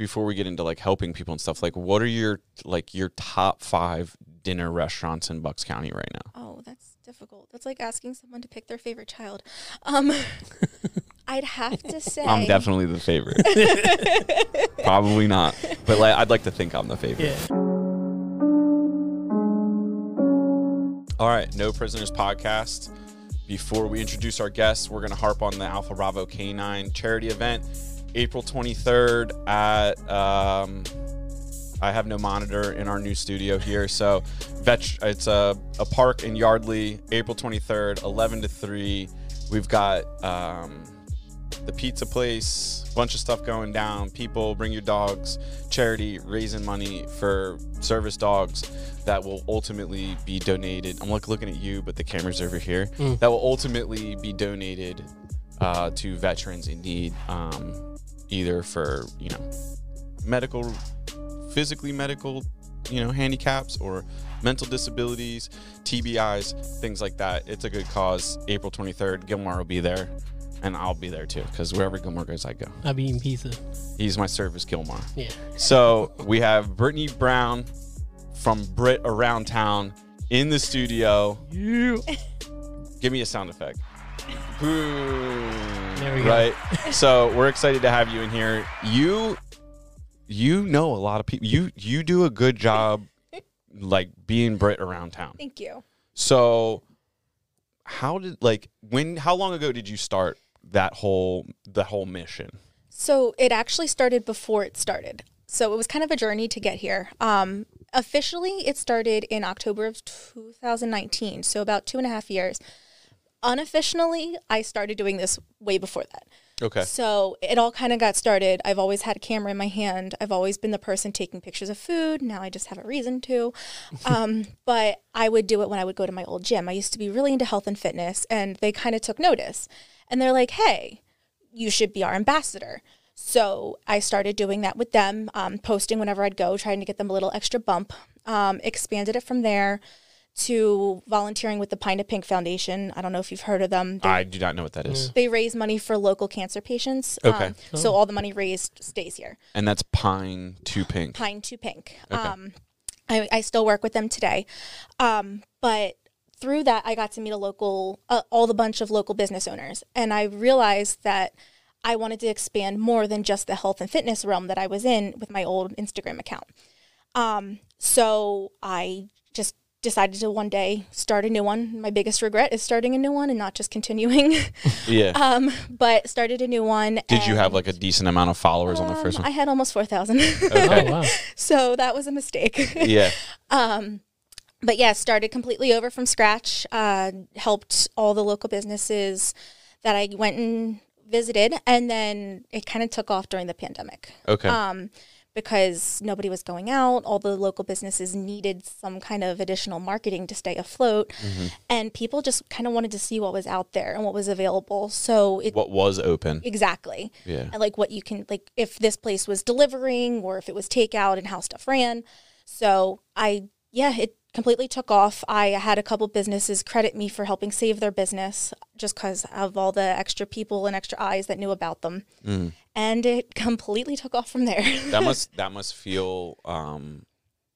before we get into like helping people and stuff, like what are your like your top five dinner restaurants in Bucks County right now? Oh, that's difficult. That's like asking someone to pick their favorite child. Um, I'd have to say I'm definitely the favorite. Probably not, but like I'd like to think I'm the favorite. Yeah. All right, No Prisoners podcast. Before we introduce our guests, we're going to harp on the Alpha Bravo Canine charity event, April 23rd at. Um, I have no monitor in our new studio here, so vet, it's a, a park in Yardley, April 23rd, 11 to 3. We've got um, the pizza place, bunch of stuff going down. People bring your dogs, charity, raising money for service dogs that will ultimately be donated. I'm like looking at you, but the camera's over here. That will ultimately be donated uh, to veterans in need, um, either for you know medical, physically medical, you know handicaps or mental disabilities, TBIs, things like that. It's a good cause. April 23rd, Gilmar will be there. And I'll be there too, because wherever Gilmore goes, I go. I'll be eating pizza. He's my service Gilmar. Yeah. So we have Brittany Brown from Brit Around Town in the studio. You give me a sound effect. Boom. There we go. right. so we're excited to have you in here. You you know a lot of people. You you do a good job like being Brit around town. Thank you. So how did like when how long ago did you start that whole the whole mission? So it actually started before it started. So it was kind of a journey to get here. Um, officially, it started in October of 2019, so about two and a half years. Unofficially, I started doing this way before that. Okay. So it all kind of got started. I've always had a camera in my hand. I've always been the person taking pictures of food. Now I just have a reason to. Um, but I would do it when I would go to my old gym. I used to be really into health and fitness, and they kind of took notice. And they're like, hey, you should be our ambassador. So I started doing that with them, um, posting whenever I'd go, trying to get them a little extra bump. Um, expanded it from there to volunteering with the Pine to Pink Foundation. I don't know if you've heard of them. They I do not know what that is. they raise money for local cancer patients. Okay. Um, So all the money raised stays here. And that's pine to pink. Pine to Pink. Um, I, I still work with them today. Um, but through that, I got to meet a local, uh, all the bunch of local business owners. And I realized that I wanted to expand more than just the health and fitness realm that I was in with my old Instagram account. Um, so I just decided to one day start a new one. My biggest regret is starting a new one and not just continuing. Yeah. um, but started a new one. Did you have like a decent amount of followers on the first um, one? I had almost 4,000. Oh wow. so that was a mistake. yeah. Um, but yeah, started completely over from scratch. Uh, helped all the local businesses that I went and visited, and then it kind of took off during the pandemic. Okay. Um, because nobody was going out, all the local businesses needed some kind of additional marketing to stay afloat, mm-hmm. and people just kind of wanted to see what was out there and what was available. So it what was open? exactly, Yeah. and like what you can like if this place was delivering or if it was takeout and how stuff ran. So I yeah, it completely took off. I had a couple businesses credit me for helping save their business just because of all the extra people and extra eyes that knew about them. And it completely took off from there. That must that must feel um,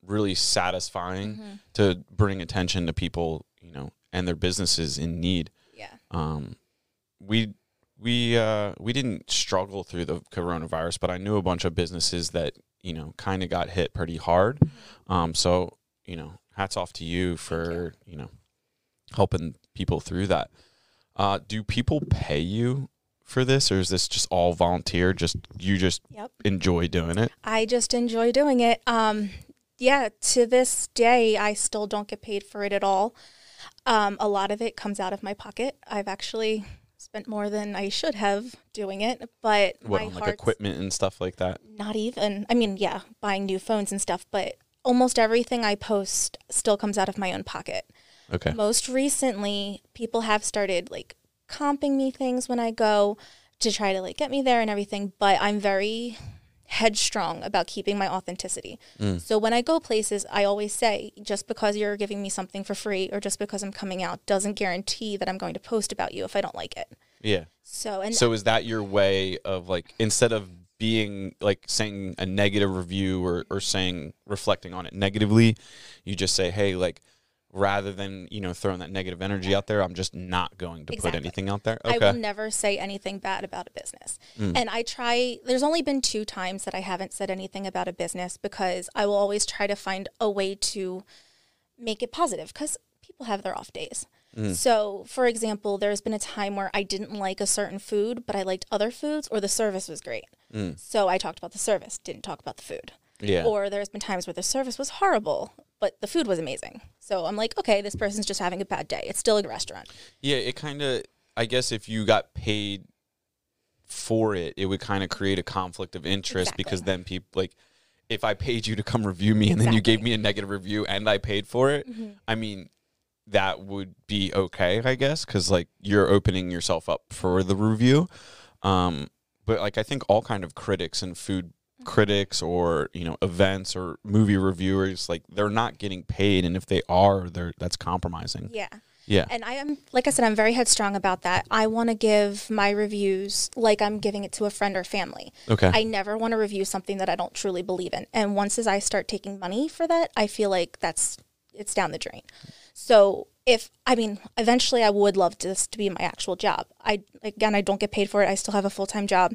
really satisfying Mm-hmm. to bring attention to people, you know, and their businesses in need. yeah. Um, we we uh, we didn't struggle through the coronavirus, but I knew a bunch of businesses that you know kind of got hit pretty hard. Um, so you know, hats off to you for you know helping people through that. Uh, do people pay you for this, or is this just all volunteer? Just you just Yep. enjoy doing it? I just enjoy doing it. Um, yeah, to this day, I still don't get paid for it at all. Um, a lot of it comes out of my pocket. I've actually spent more than I should have doing it, but What my on like equipment and stuff like that? not even. I mean, yeah, buying new phones and stuff, but almost everything I post still comes out of my own pocket. Okay. Most recently, people have started like comping me things when I go to try to like get me there and everything, but I'm very headstrong about keeping my authenticity. Mm. So when I go places, I always say just because you're giving me something for free or just because I'm coming out doesn't guarantee that I'm going to post about you if I don't like it. Yeah. So and So is that your way of like instead of being like saying a negative review or or saying reflecting on it negatively, you just say, hey, like rather than you know throwing that negative energy out there, I'm just not going to Exactly. put anything out there. okay. I will Mm. never say anything bad about a business. And I try, there's only been two times that I haven't said anything about a business because I will always try to find a way to make it positive because people have their off days. Mm. So, for example, there's been a time where I didn't like a certain food, but I liked other foods or the service was great. So I talked about the service, didn't talk about the food. Mm. Yeah. Or there's been times where the service was horrible, but the food was amazing. So I'm like, okay, this person's just having a bad day. It's still a restaurant. Yeah, it kind of. I guess if you got paid for it, it would kind of create a conflict of interest because then people like, if I paid you to come review me and then you gave me a negative review and I paid for it, Mm-hmm. I mean, that would be okay, I guess, because like you're opening yourself up for the review. Um, but like I think all kind of critics and food Mm-hmm. critics or you know events or movie reviewers like they're not getting paid and if they are they're that's compromising Yeah. yeah And I am, like I said, I'm very headstrong about that. I want to give my reviews like I'm giving it to a friend or family. okay I never want to review something that I don't truly believe in. And once as I start taking money for that, I feel like that's it's down the drain. So if I mean, eventually I would love this to be my actual job. I again, I don't get paid for it. I still have a full time job.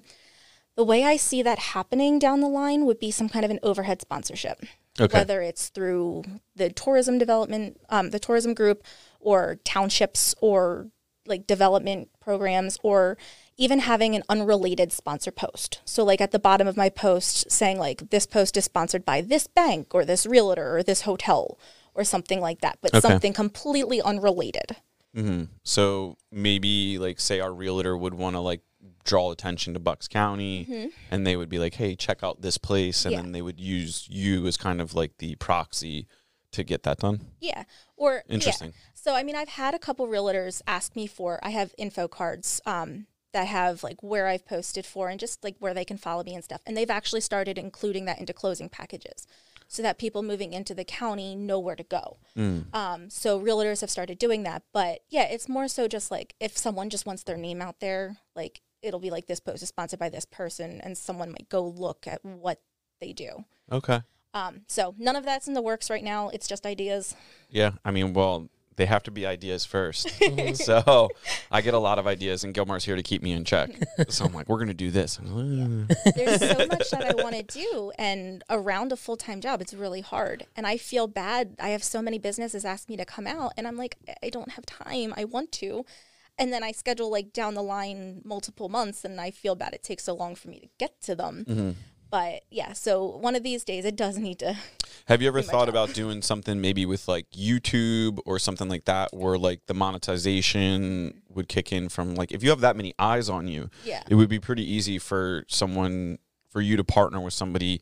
The way I see that happening down the line would be some kind of an overhead sponsorship Okay. whether it's through the tourism development, um, the tourism group, or townships, or like development programs, or even having an unrelated sponsor post. So, like at the bottom of my post, saying like this post is sponsored by this bank, or this realtor, or this hotel, or something like that, but Okay. something completely unrelated. hmm So maybe like say our realtor would want to like draw attention to Bucks County and they would be like, Hey, check out this place and Mm-hmm. Yeah. then they would use you as kind of like the proxy to get that done. Yeah. Or yeah. Interesting. So I mean, I've had a couple realtors ask me for. I have info cards um, that have like where I've posted for and just like where they can follow me and stuff. And they've actually started including that into closing packages, so that people moving into the county know where to go. Um, so realtors have started doing that. But yeah, it's more so just like if someone just wants their name out there, like it'll be like this post is sponsored by this person, and someone might go look at what they do. Okay. Um, so none of that's in the works right now. It's just ideas. Yeah. I mean, well, they have to be ideas first. so I get a lot of ideas and Gilmar's here to keep me in check. So I'm like, we're going to do this. there's so much that I want to do, and around a full time job, it's really hard. And I feel bad. I have so many businesses ask me to come out, and I'm like, I- I don't have time. I want to. And then I schedule like down the line multiple months, and I feel bad it takes so long for me to get to them. Mm-hmm. But yeah, so one of these days, it does need to. Have you ever thought about doing something maybe with like YouTube or something like that where like the monetization would kick in from like if you have that many eyes on you, Yeah. it would be pretty easy for someone for you to partner with somebody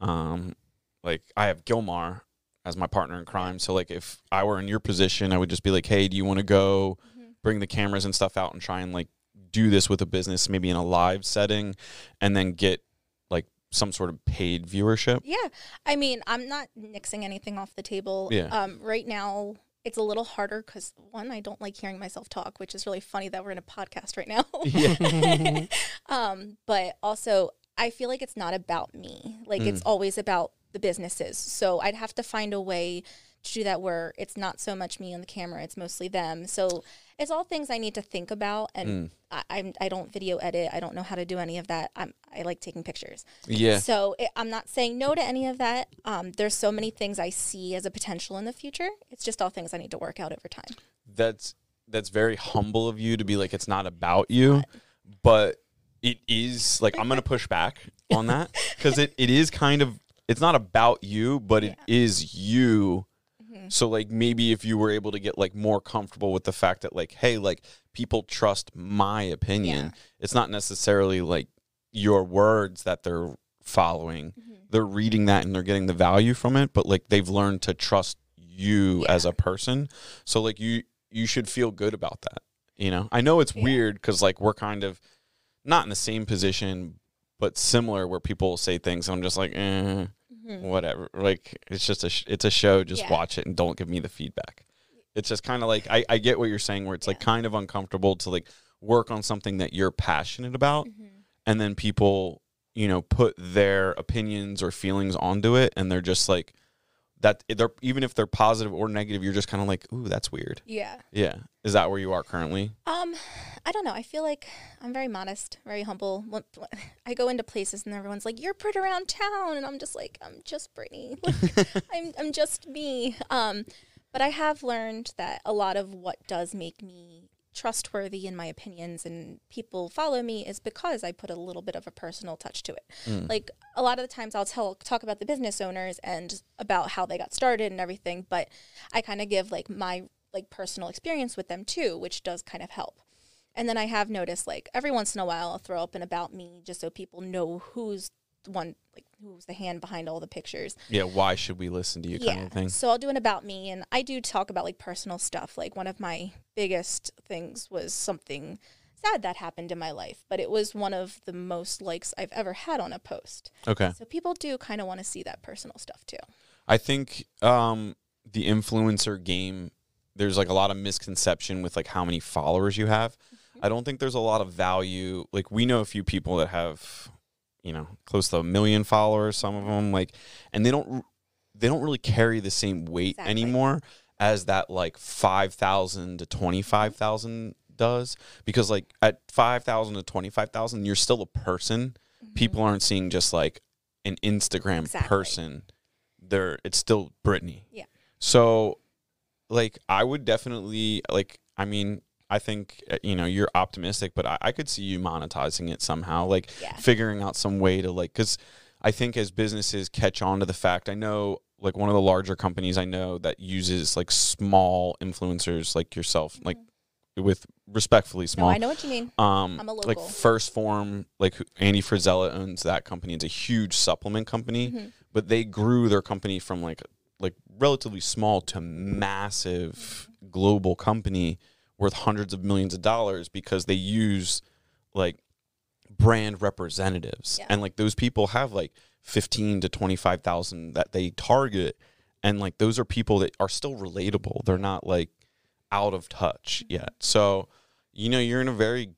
um like I have Gilmar as my partner in crime. So like if I were in your position, I would just be like, "Hey, do you want to go bring the cameras and stuff out and try and like do this with a business maybe in a live setting and then get some sort of paid viewership?" Yeah. I mean, I'm not nixing anything off the table. Yeah. Um, right now, it's a little harder because one, I don't like hearing myself talk, which is really funny that we're in a podcast right now. Yeah. um, but also, I feel like it's not about me. Like it's always about the businesses. So I'd have to find a way to do that where it's not so much me on the camera; it's mostly them. So it's all things I need to think about. And I, I'm I don't video edit. I don't know how to do any of that. I'm I like taking pictures. Yeah. So it, I'm not saying no to any of that. Um, there's so many things I see as a potential in the future. It's just all things I need to work out over time. that's that's very humble of you to be like it's not about you but it is like i'm gonna push back on that because it, it is kind of it's not about you but it is you Mm-hmm. so like maybe if you were able to get like more comfortable with the fact that like hey like people trust my opinion Yeah. it's not necessarily like your words that they're following Mm-hmm. they're reading that and they're getting the value from it but like they've learned to trust you Yeah. as a person so like you you should feel good about that you know i know it's Yeah. weird because like we're kind of not in the same position but similar where people say things and i'm just like eh, whatever like it's just a sh- it's a show just Yeah. watch it and don't give me the feedback it's just kind of like I, I get what you're saying where it's like kind of uncomfortable to like work on something that you're passionate about Mm-hmm. and then people you know, put their opinions or feelings onto it, and they're just like that. They're even if they're positive or negative, you're just kind of like, ooh, that's weird. Yeah. Yeah, is that where you are currently? Um, I don't know. I feel like I'm very modest, very humble. When- when- I go into places and everyone's like, "You're Brit around town," and I'm just like, "I'm just Brittany. Like, I'm I'm just me." Um, but I have learned that a lot of what does make me trustworthy in my opinions and people follow me is because I put a little bit of a personal touch to it. Mm. Like a lot of the times I'll tell talk about the business owners and about how they got started and everything, but I kind of give like my like personal experience with them too, which does kind of help. And then I have noticed like every once in a while I'll throw up an about me just so people know who's the one like who's the hand behind all the pictures. Yeah, why should we listen to you? Kind of thing. So I'll do an about me, and I do talk about like personal stuff. Like one of my biggest things was something sad that happened in my life, but it was one of the most likes I've ever had on a post. Okay. So people do kind of want to see that personal stuff too. I think um, the influencer game, there's like a lot of misconception with like how many followers you have. I don't think there's a lot of value. Like we know a few people that have, you know, close to a million followers. Some of them like, and they don't they don't really carry the same weight Exactly. anymore as that like five thousand to twenty five thousand does. Because like at five thousand to twenty five thousand, you're still a person. Mm-hmm. People aren't seeing just like an Instagram Exactly. person they're it's still Brittany Yeah. So like I would definitely like I mean I think uh, you know you're optimistic, but I, I could see you monetizing it somehow, like Yeah. figuring out some way to like because I think as businesses catch on to the fact, I know like one of the larger companies I know that uses like small influencers like yourself, like with respectfully No, small. I know what you mean. Um, I'm a local. like. 1st Phorm, like Andy Frisella owns that company. It's a huge supplement company, Mm-hmm. but they grew their company from like like relatively small to massive global company worth hundreds of millions of dollars because they use like brand representatives Yeah. and like those people have like 15 to 25,000 that they target and like those are people that are still relatable they're not like out of touch Mm-hmm. yet so you know you're in a very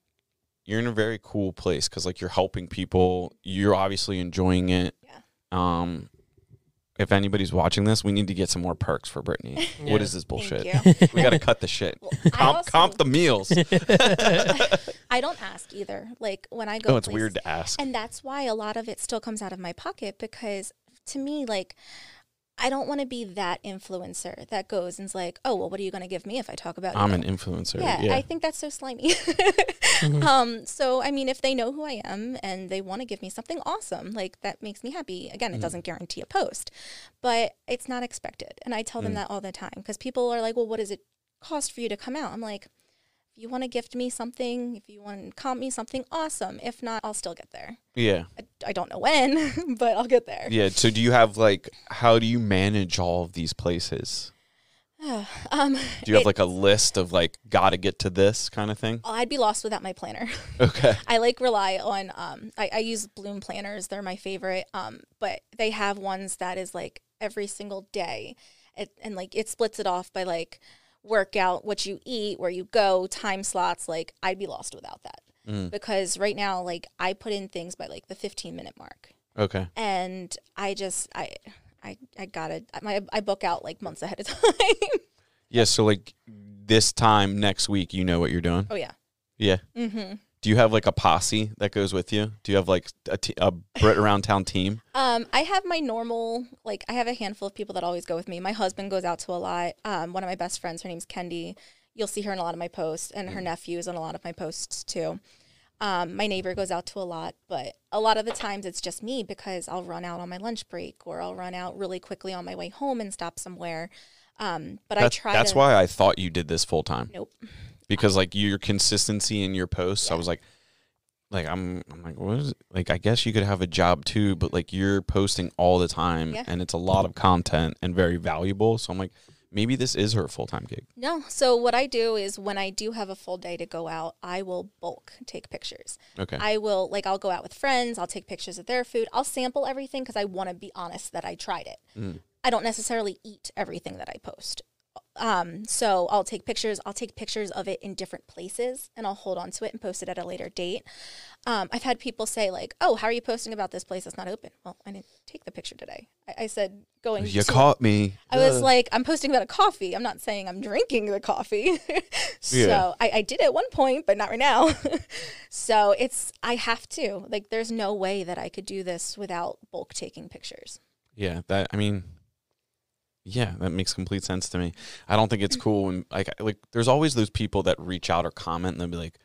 you're in a very cool place cuz like you're helping people you're obviously enjoying it Yeah. um if anybody's watching this we need to get some more perks for Brittany. What Yeah. is this bullshit? We got to cut the shit. I comp, also- comp the meals. I don't ask either. Like when I go, oh it's places- weird to ask. And that's why a lot of it still comes out of my pocket because to me, like, I don't want to be that influencer that goes and's like, oh, well, what are you going to give me if I talk about I'm you? an influencer yeah, yeah, I think that's so slimy. Mm-hmm. um, so I mean, if they know who I am and they want to give me something awesome, like that makes me happy. Again, it mm. doesn't guarantee a post, but it's not expected, and I tell them mm. that all the time because people are like, "Well, what does it cost for you to come out?" I'm like, "If you want to gift me something, if you want to comp me something, awesome. If not, I'll still get there. yeah I, don't know when, but I'll get there." Yeah. So do you have like how do you manage all of these places? Um, Do you have it- like a list of like gotta get to this kind of thing? I'd be lost without my planner. Okay. I like rely on um I, I use Bloom planners. They're my favorite. Um, but they have ones that is like every single day. It, and like it splits it off by like workout, what you eat, where you go, time slots. Like I'd be lost without that. Because right now, like I put in things by like the 15 minute mark. Okay. And I just I I I gotta I, I book out like months ahead of time. Yeah. So like this time next week, you know what you're doing. oh yeah. Yeah. Mm-hmm. Do you have like a posse that goes with you? Do you have like a, t- a Brit around town team? Um, I have my normal, like, I have a handful of people that always go with me. My husband goes out to a lot. Um, one of my best friends, her name's Kendi. You'll see her in a lot of my posts, and her nephew is on a lot of my posts too. Um, my neighbor goes out to a lot, but a lot of the times it's just me because I'll run out on my lunch break or I'll run out really quickly on my way home and stop somewhere. Um, but That's, I try that's to. why I thought you did this full time Nope. because like your consistency in your posts, I was like, like I'm, I'm like, what is it? Like, I guess you could have a job too, but like you're posting all the time Yeah. and it's a lot of content and very valuable. So I'm like, maybe this is her full time gig. No. So what I do is when I do have a full day to go out, I will bulk take pictures. Okay. I will like I'll go out with friends, I'll take pictures of their food. I'll sample everything because I want to be honest that I tried it. Mm. I don't necessarily eat everything that I post. Um, so I'll take pictures. I'll take pictures of it in different places, and I'll hold on to it and post it at a later date. Um, I've had people say like, "Oh, how are you posting about this place that's not open?" Well, I didn't take the picture today. I, I said going. You to- caught me. I was like, I'm posting about a coffee. I'm not saying I'm drinking the coffee. so Yeah. I, I did at one point, but not right now. so it's I have to. Like there's no way that I could do this without bulk taking pictures. Yeah, that I mean, yeah, that makes complete sense to me. I don't think it's mm-hmm. cool when like like there's always those people that reach out or comment and they'll be like,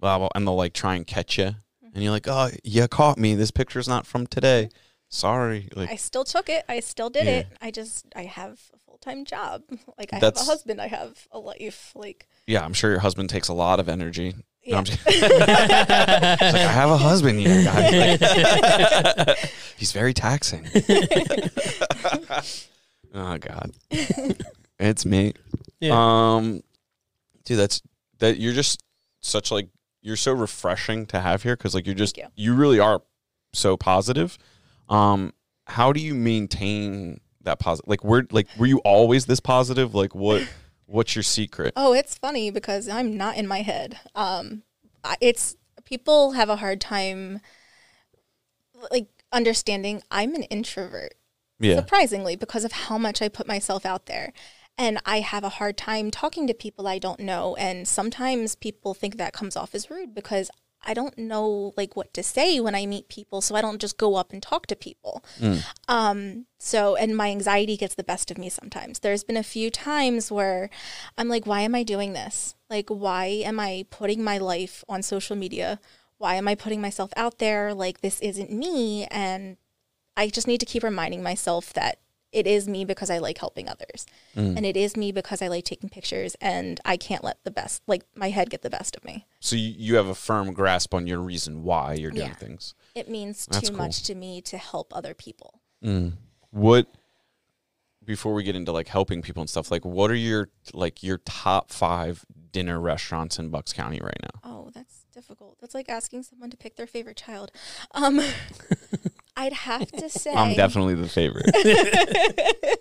blah, and they'll like try and catch you, mm-hmm. and you're like, oh, you caught me. This picture's not from today. Mm-hmm. Sorry. Like I still took it. I still did Yeah. it. I just I have a full time job. Like I have a husband. I have a life. Like yeah, I'm sure your husband takes a lot of energy. No, yeah. I'm just- like, I have a husband here, guys. Like, he's very taxing. Oh God, it's me. Yeah. Um, dude, that's that. You're just such like you're so refreshing to have here because like you're just you. you really are so positive. Um, how do you maintain that positive? Like, where like were you always this positive? Like, what what's your secret? Oh, it's funny because I'm not in my head. Um, it's people have a hard time like understanding I'm an introvert. Yeah, surprisingly because of how much I put myself out there. And I have a hard time talking to people I don't know. And sometimes people think that comes off as rude because I don't know like what to say when I meet people. So I don't just go up and talk to people. Um, so, and my anxiety gets the best of me sometimes. There's been a few times where I'm like, why am I doing this? Like, why am I putting my life on social media? Why am I putting myself out there? Like, this isn't me. And I just need to keep reminding myself that it is me because I like helping others. And it is me because I like taking pictures and I can't let the best like my head get the best of me. so you, you have a firm grasp on your reason why you're doing Yeah. things. It means That's too cool. much to me to help other people. Mm. What before we get into like helping people and stuff, like what are your like your top five dinner restaurants in Bucks County right now? Oh, that's difficult. That's like asking someone to pick their favorite child. Um I'd have to say I'm definitely the favorite.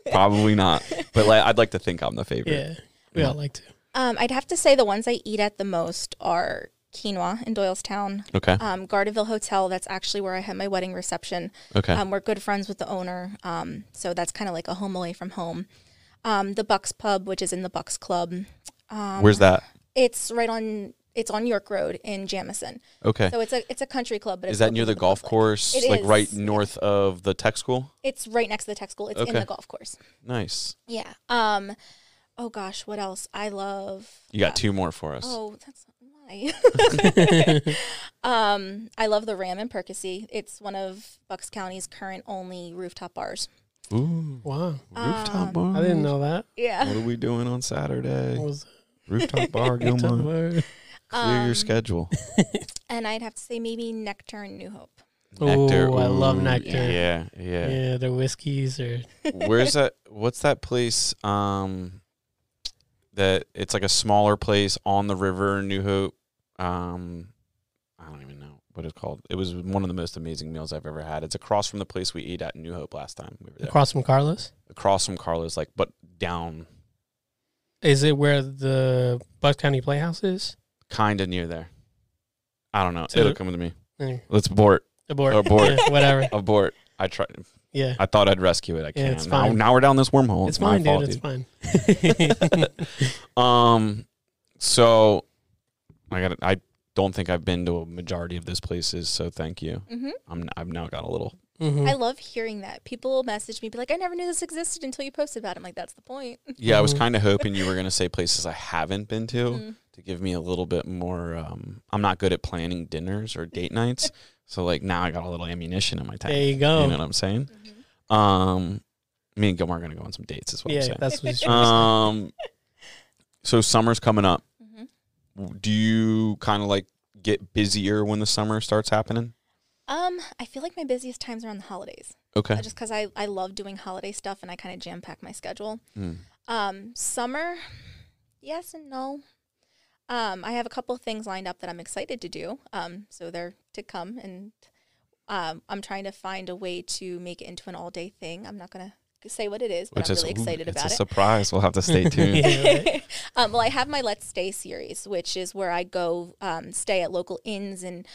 Probably not, but like I'd like to think I'm the favorite. yeah. We all like to. um I'd have to say the ones I eat at the most are quinoa in Doylestown. Okay. Um, Gardenville Hotel, that's actually where I had my wedding reception. Okay. Um, we're good friends with the owner. Um, so that's kind of like a home away from home. Um, the Bucks Pub, which is in the Bucks Club. Um, Where's that? It's right on. It's on York Road in Jamison. Okay. So it's a it's a country club, but Is that near to the golf public. course? It like right is. north of the tech school? It's right next to the tech school. It's in the golf course. Nice. Yeah. Um. Oh gosh, what else? I love. You got two more for us. Oh, that's not why. um, I love the Ram in Percy. It's one of Bucks County's current only rooftop bars. Ooh. Wow. Rooftop bar. I didn't know that. Yeah. What are we doing on Saturday? What was Rooftop bar, Gilmore. That? Clear your Um, schedule. And I'd have to say maybe Nectar and New Hope. Ooh, I love Nectar. Yeah, yeah. Yeah, their whiskeys or Where's that? What's that place? Um, that it's like a smaller place on the river in New Hope. Um, I don't even know what it's called. It was one of the most amazing meals I've ever had. It's across from the place we ate at New Hope last time we were there. across from Carlos. Across from Carlos, like but down, Is it where the Bucks County Playhouse is? Kind of near there. I don't know. So- It'll come to me. Anyway, Let's abort. abort. Abort. Yeah, whatever. Abort. I tried. Yeah. I thought I'd rescue it. I can't. it's now, fine. now we're down this wormhole. It's It's, my fine, fault, dude. It's fine. Um, so I got. I don't think I've been to a majority of those places. So thank you. hmm I'm. I've now got a little. Mhm. I love hearing that. People will message me, be like, I never knew this existed until you posted about it. I'm like, that's the point. Yeah, I was Mhm. kind of hoping you were gonna say places I haven't been to Mhm. to give me a little bit more. Um, I'm not good at planning dinners or date nights, so like now I got a little ammunition in my tank. There you go. You know what I'm saying? Mhm. Um, me and Gilmore are gonna go on some dates. Is what yeah, I'm saying. that's what he's trying to say. Um, so summer's coming up. Mhm. Do you kind of like get busier when the summer starts happening? Um, I feel like my busiest times are on the holidays, Okay. uh, just because I, I love doing holiday stuff and I kind of jam pack my schedule. Mm. Um, summer, yes and no. Um, I have a couple of things lined up that I'm excited to do. Um, so they're to come, and um, I'm trying to find a way to make it into an all day thing. I'm not gonna say what it is, but Which I'm is really ooh, excited it's about a it. surprise. We'll have to stay tuned. Yeah, right. um, well, I have my Let's Stay series, which is where I go um, stay at local inns and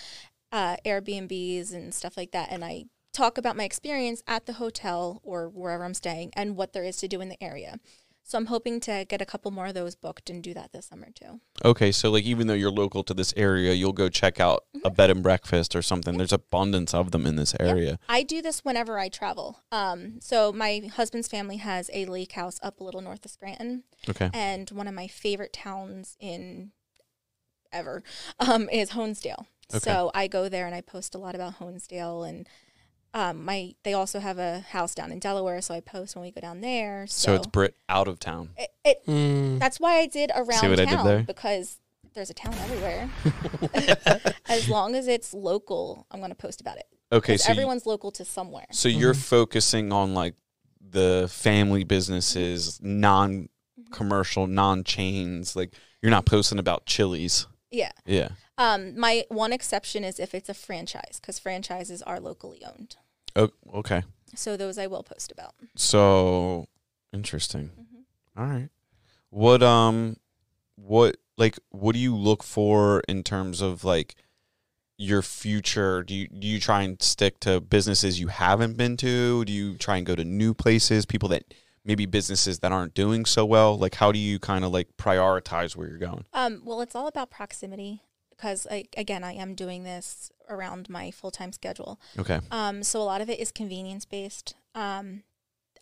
uh, Airbnbs and stuff like that, and I talk about my experience at the hotel or wherever I'm staying and what there is to do in the area. So I'm hoping to get a couple more of those booked and do that this summer too. Okay, so like even though you're local to this area, you'll go check out a Mm-hmm. bed and breakfast or something. There's abundance of them in this area. I do this whenever I travel. Um, so my husband's family has a lake house up a little north of Scranton, Okay. and one of my favorite towns in ever um, is Honesdale. Okay. So I go there and I post a lot about Honesdale and. Um, my they also have a house down in Delaware, so I post when we go down there. So, So, it's Brit out of town. it, it Mm. that's why I did around what I did town there? because there's a town everywhere. as long as it's local, I'm going to post about it. Okay, so you- everyone's local to somewhere. so you're focusing on like the family businesses, non-commercial, non-chains. Like you're not posting about Chili's. Yeah. Yeah. Um, my one exception is if it's a franchise, because franchises are locally owned. Oh, okay. So those I will post about. So interesting. Mm-hmm. All right. What um what like what do you look for in terms of like your future? Do you do you try and stick to businesses you haven't been to? Do you try and go to new places, people that maybe businesses that aren't doing so well? Like how do you kind of like prioritize where you're going? Um, well, it's all about proximity because, I, again, I am doing this around my full time schedule. Okay. Um, so a lot of it is convenience based. Um,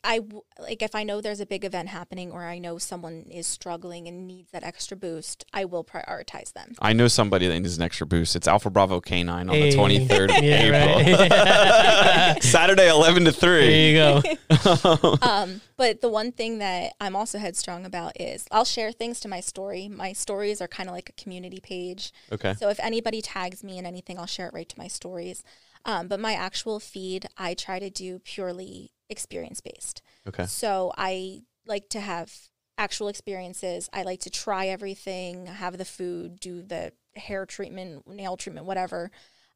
I w- like if I know there's a big event happening or I know someone is struggling and needs that extra boost, I will prioritize them. I know somebody that needs an extra boost. It's Alpha Bravo K9 on Hey. the 23rd of Yeah, April. right. Saturday 11 to 3. there you go. um, but the one thing that I'm also headstrong about is I'll share things to my story. My stories are kind of like a community page. Okay. So if anybody tags me in anything, I'll share it right to my stories. Um, but my actual feed, I try to do purely experience based. Okay. So I like to have actual experiences. I like to try everything, have the food, do the hair treatment, nail treatment, whatever,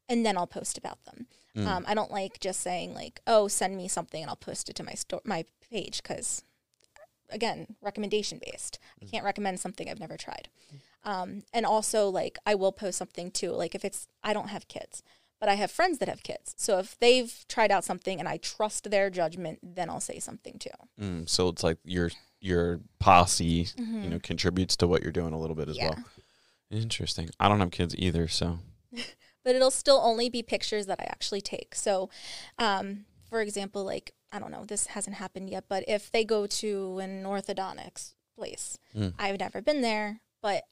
and then I'll post about them. Mm. Um, I don't like just saying like, "Oh, send me something," and I'll post it to my store, my page because, again, recommendation based. I can't recommend something I've never tried. Um, and also, like, I will post something too. Like, if it's I don't have kids, but I have friends that have kids. So if they've tried out something and I trust their judgment, then I'll say something too. Mm, so it's like your your posse, you know, contributes to what you're doing a little bit as Mm-hmm. Yeah. well. Interesting. I don't have kids either, so but it'll still only be pictures that I actually take. So, um, for example, like I don't know, this hasn't happened yet, but if they go to an orthodontics place, Mm. I've never been there, but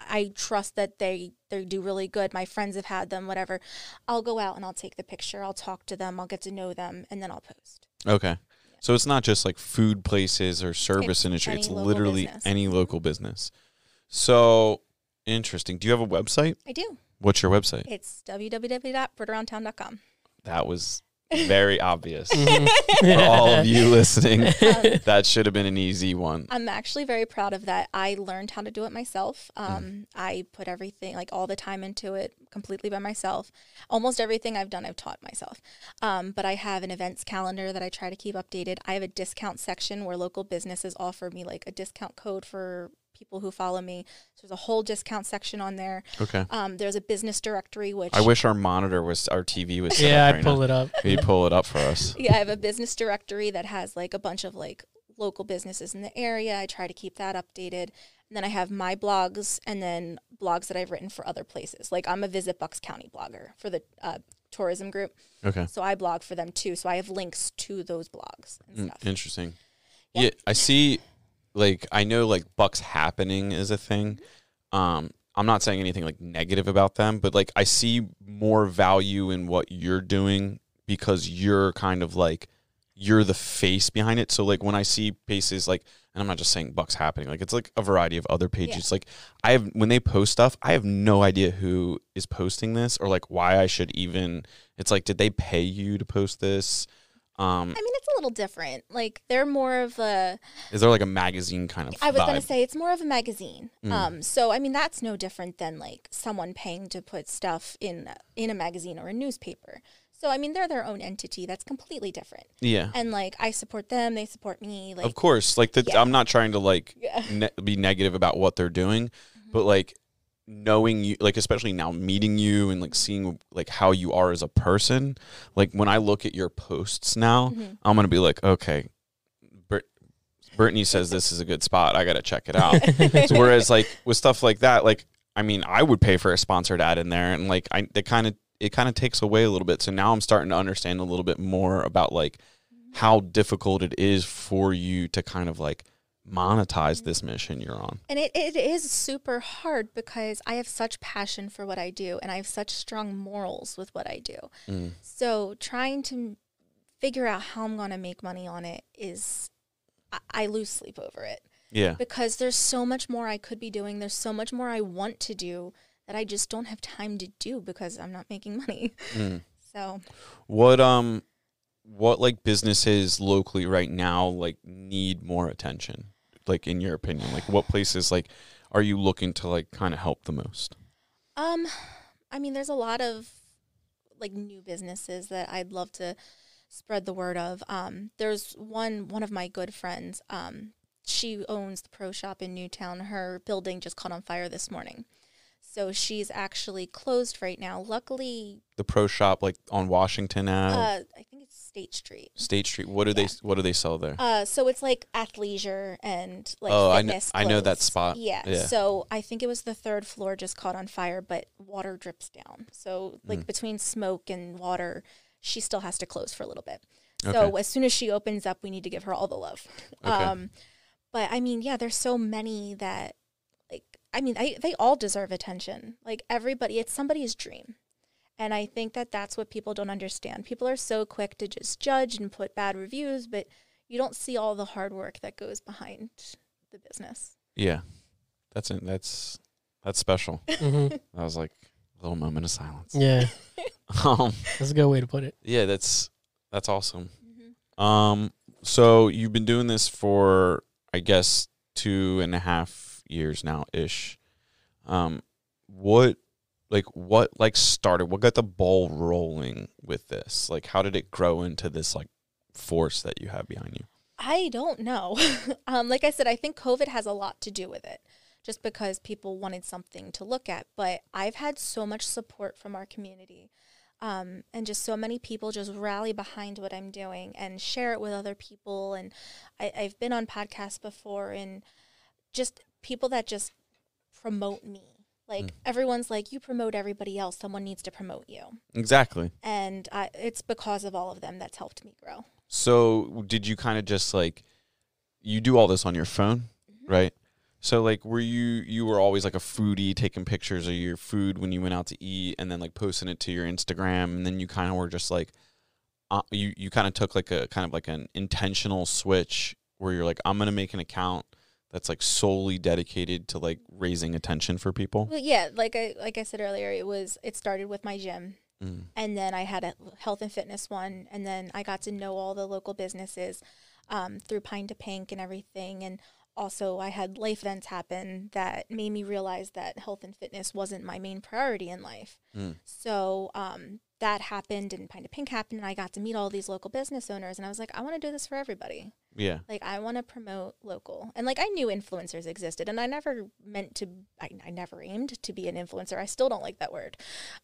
I trust that they they do really good. My friends have had them, whatever. I'll go out and I'll take the picture. I'll talk to them. I'll get to know them, and then I'll post. okay. So it's not just like food places or service It's industry. It's literally business. any local business. So interesting. Do you have a website? I do. What's your website? It's www.britaroundtown.com. That was very obvious Mhm. for all of you listening. Um, That should have been an easy one. I'm actually very proud of that. I learned how to do it myself. Um, I put everything, like all the time into it completely by myself. Almost everything I've done, I've taught myself. Um, but I have an events calendar that I try to keep updated. I have a discount section where local businesses offer me like a discount code for people who follow me. So there's a whole discount section on there. Okay. Um, there's a business directory, which I wish our monitor was our TV was. Set yeah, up I right pull now. it up. Can you pull it up for us? yeah, I have a business directory that has like a bunch of like local businesses in the area. I try to keep that updated. And then I have my blogs and then blogs that I've written for other places. Like I'm a Visit Bucks County blogger for the uh, tourism group. Okay. So I blog for them too. So I have links to those blogs and Mm, stuff. interesting. Yeah. Yeah. I see. Like I know, like Bucks happening is a thing. Um, I'm not saying anything like negative about them, but like I see more value in what you're doing because you're kind of like you're the face behind it. So like when I see paces like, and I'm not just saying Bucks happening, like it's like a variety of other pages. Like I have when they post stuff, I have no idea who is posting this or like why I should even. It's like, did they pay you to post this? Um, I mean, it's a little different. Like they're more of a. is there like a magazine kind of? I was gonna say it's more of a magazine. Mm. Um, so I mean that's no different than like someone paying to put stuff in in a magazine or a newspaper. So I mean, they're their own entity. That's completely different. Yeah. And like I support them, they support me. Like of course, like the, Yeah. I'm not trying to like Yeah. ne- be negative about what they're doing, but like knowing you, like especially now meeting you and like seeing like how you are as a person. Like when I look at your posts now, Mhm. I'm gonna be like, okay, Brit- Brittany says this is a good spot. I gotta check it out. so whereas like with stuff like that, like I mean, I would pay for a sponsored ad in there, and like I, it kind of it kind of takes away a little bit. So now I'm starting to understand a little bit more about like how difficult it is for you to kind of like monetize this mission you're on. And it, it is super hard because I have such passion for what I do and I have such strong morals with what I do. Mm. So trying to figure out how I'm going to make money on it is, I, I lose sleep over it Yeah. because there's so much more I could be doing. There's so much more I want to do that I just don't have time to do because I'm not making money. Mm. So What um, what like businesses locally right now like need more attention? Like in your opinion, like what places like are you looking to like kind of help the most? Um, I mean, there's a lot of like new businesses that I'd love to spread the word of. Um, there's one one of my good friends. Um, she owns the pro shop in Newtown. Her building just caught on fire this morning, so she's actually closed right now. Luckily, The pro shop like on Washington Ave, uh, I think it's State Street. State Street. What do yeah. they what do they sell there? Uh, so it's like athleisure and like Oh, I kn- fitness. I know that spot. Yeah. Yeah. So I think it was the third floor just caught on fire, but water drips down. So like Mm. between smoke and water, she still has to close for a little bit. Okay. So as soon as she opens up, we need to give her all the love. Okay. Um, but I mean, yeah, there's so many that I mean, I, they all deserve attention. Like everybody, it's somebody's dream. And I think that that's what people don't understand. People are so quick to just judge and put bad reviews, but you don't see all the hard work that goes behind the business. Yeah, that's it. That's that's special. hmm That was like a little moment of silence. Yeah, Um, that's a good way to put it. yeah, that's that's awesome. Mm-hmm. Um, so you've been doing this for I guess two and a half years now ish. Um, what like what like started? What got the ball rolling with this? Like, how did it grow into this like force that you have behind you? I don't know. um, like I said, I think COVID has a lot to do with it, just because people wanted something to look at. But I've had so much support from our community, um, and just so many people just rally behind what I'm doing and share it with other people. And I, I've been on podcasts before, and just people that just promote me. Like Mm. everyone's like, you promote everybody else. Someone needs to promote you, Exactly. and I, it's because of all of them that's helped me grow. So did you kind of just like you do all this on your phone, Mm-hmm. right? So like were you you were always like a foodie taking pictures of your food when you went out to eat and then like posting it to your Instagram and then you kind of were just like uh, you you kind of took like a kind of like an intentional switch where you're like I'm going to make an account that's like solely dedicated to like raising attention for people. Well, yeah, like I like I said earlier, it was it started with my gym, Mm. and then I had a health and fitness one, and then I got to know all the local businesses um, through Pine to Pink and everything, and also I had life events happen that made me realize that health and fitness wasn't my main priority in life. Mm. So um, that happened, and Pine to Pink happened, and I got to meet all these local business owners, and I was like, I want to do this for everybody. Yeah. Like I want to promote local, and like I knew influencers existed, and I never meant to. I, I never aimed to be an influencer. I still don't like that word,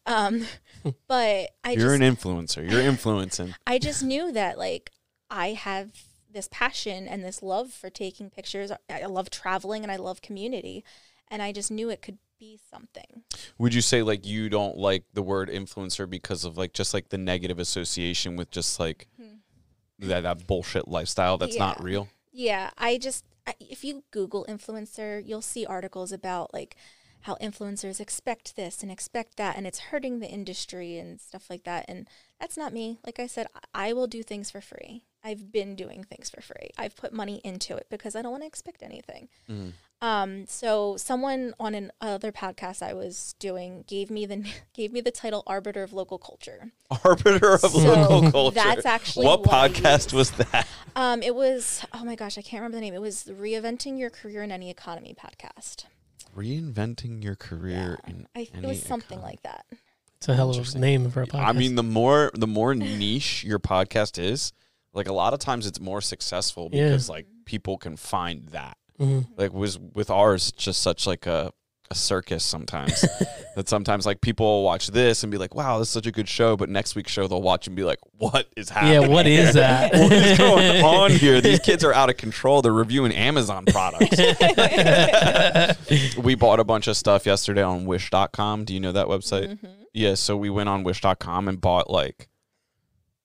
um, but I you're just an influencer. You're influencing. I just knew that like I have this passion and this love for taking pictures. I I love traveling and I love community, and I just knew it could be something. Would you say like you don't like the word influencer because of like just like the negative association with just like that, that bullshit lifestyle that's not real? Yeah, I just I, if you Google influencer, you'll see articles about like how influencers expect this and expect that, and it's hurting the industry and stuff like that. And that's not me. Like I said, I I will do things for free. I've been doing things for free. I've put money into it because I don't want to expect anything. Mm. Um, so someone on an other podcast I was doing gave me the gave me the title arbiter of local culture. Arbiter of So local culture. that's actually what why- podcast was that? Um, it was oh my gosh, I can't remember the name. It was the Reinventing Your Career in Any Economy podcast. Reinventing your career Yeah. in I, it any was something economy. like that. It's a hell of a name for a podcast. I mean, the more the more niche your podcast is, like a lot of times it's more successful Yeah. because like people can find that. Mhm. Like was with ours, just such like a a circus sometimes. that sometimes like people will watch this and be like, "Wow, this is such a good show," but next week's show they'll watch and be like, "What is happening? yeah, what is that? what is going on here? These kids are out of control. They're reviewing Amazon products." we bought a bunch of stuff yesterday on wish.com. Do you know that website? Mm-hmm. Yeah, so we went on wish.com and bought like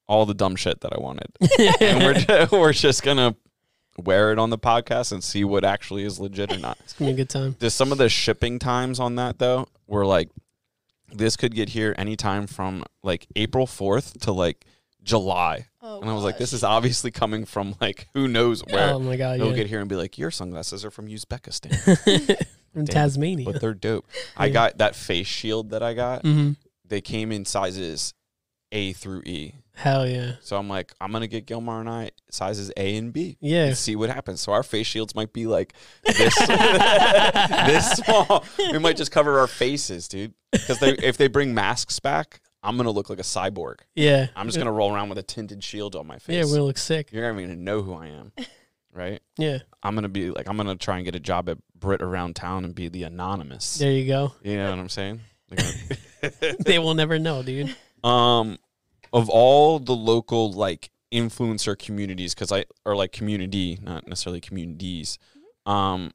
all the dumb shit that I wanted. and we're we're just going to wear it on the podcast and see what actually is legit or not. It's gonna be a good time. There's some of the shipping times on that though were like this could get here anytime from like April 4th to like July. Oh, and I was like, this is obviously coming from like who knows where. Oh my god, They'll yeah. get here and be like, your sunglasses are from Uzbekistan, From Damn. Tasmania. but they're dope. I got that face shield that I got. hmm They came in sizes A through E. Hell yeah. So I'm like, I'm gonna get Gilmar and I sizes A and B. Yeah. And see what happens. So our face shields might be like this, this small. We might just cover our faces, dude. Because they, if they bring masks back, I'm gonna look like a cyborg. Yeah. I'm just gonna roll around with a tinted shield on my face. Yeah, we'll look sick. You're not even gonna know who I am, right? Yeah. I'm gonna be like, I'm gonna try and get a job at Brit around town and be the anonymous. There you go. You know what I'm saying? They will never know, dude. um of all the local like influencer communities because i or like community not necessarily communities um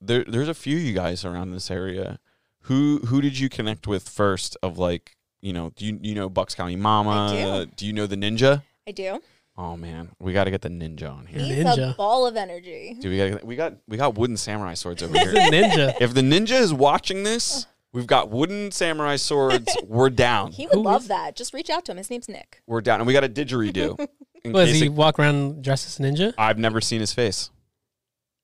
there there's a few you guys around this area who who did you connect with first of like you know do you you know bucks county mama I do. you know the ninja I do. oh man we got to get the ninja on here He's Ninja. a ball of energy. Dude, we got we got we got wooden samurai swords over here ninja. if the ninja is watching this we've got wooden samurai swords we're down He would Who love is- that. Just reach out to him. His name's Nick. we're down and we got a didgeridoo in Was case he it- walk around dressed as a ninja? I've never seen his face.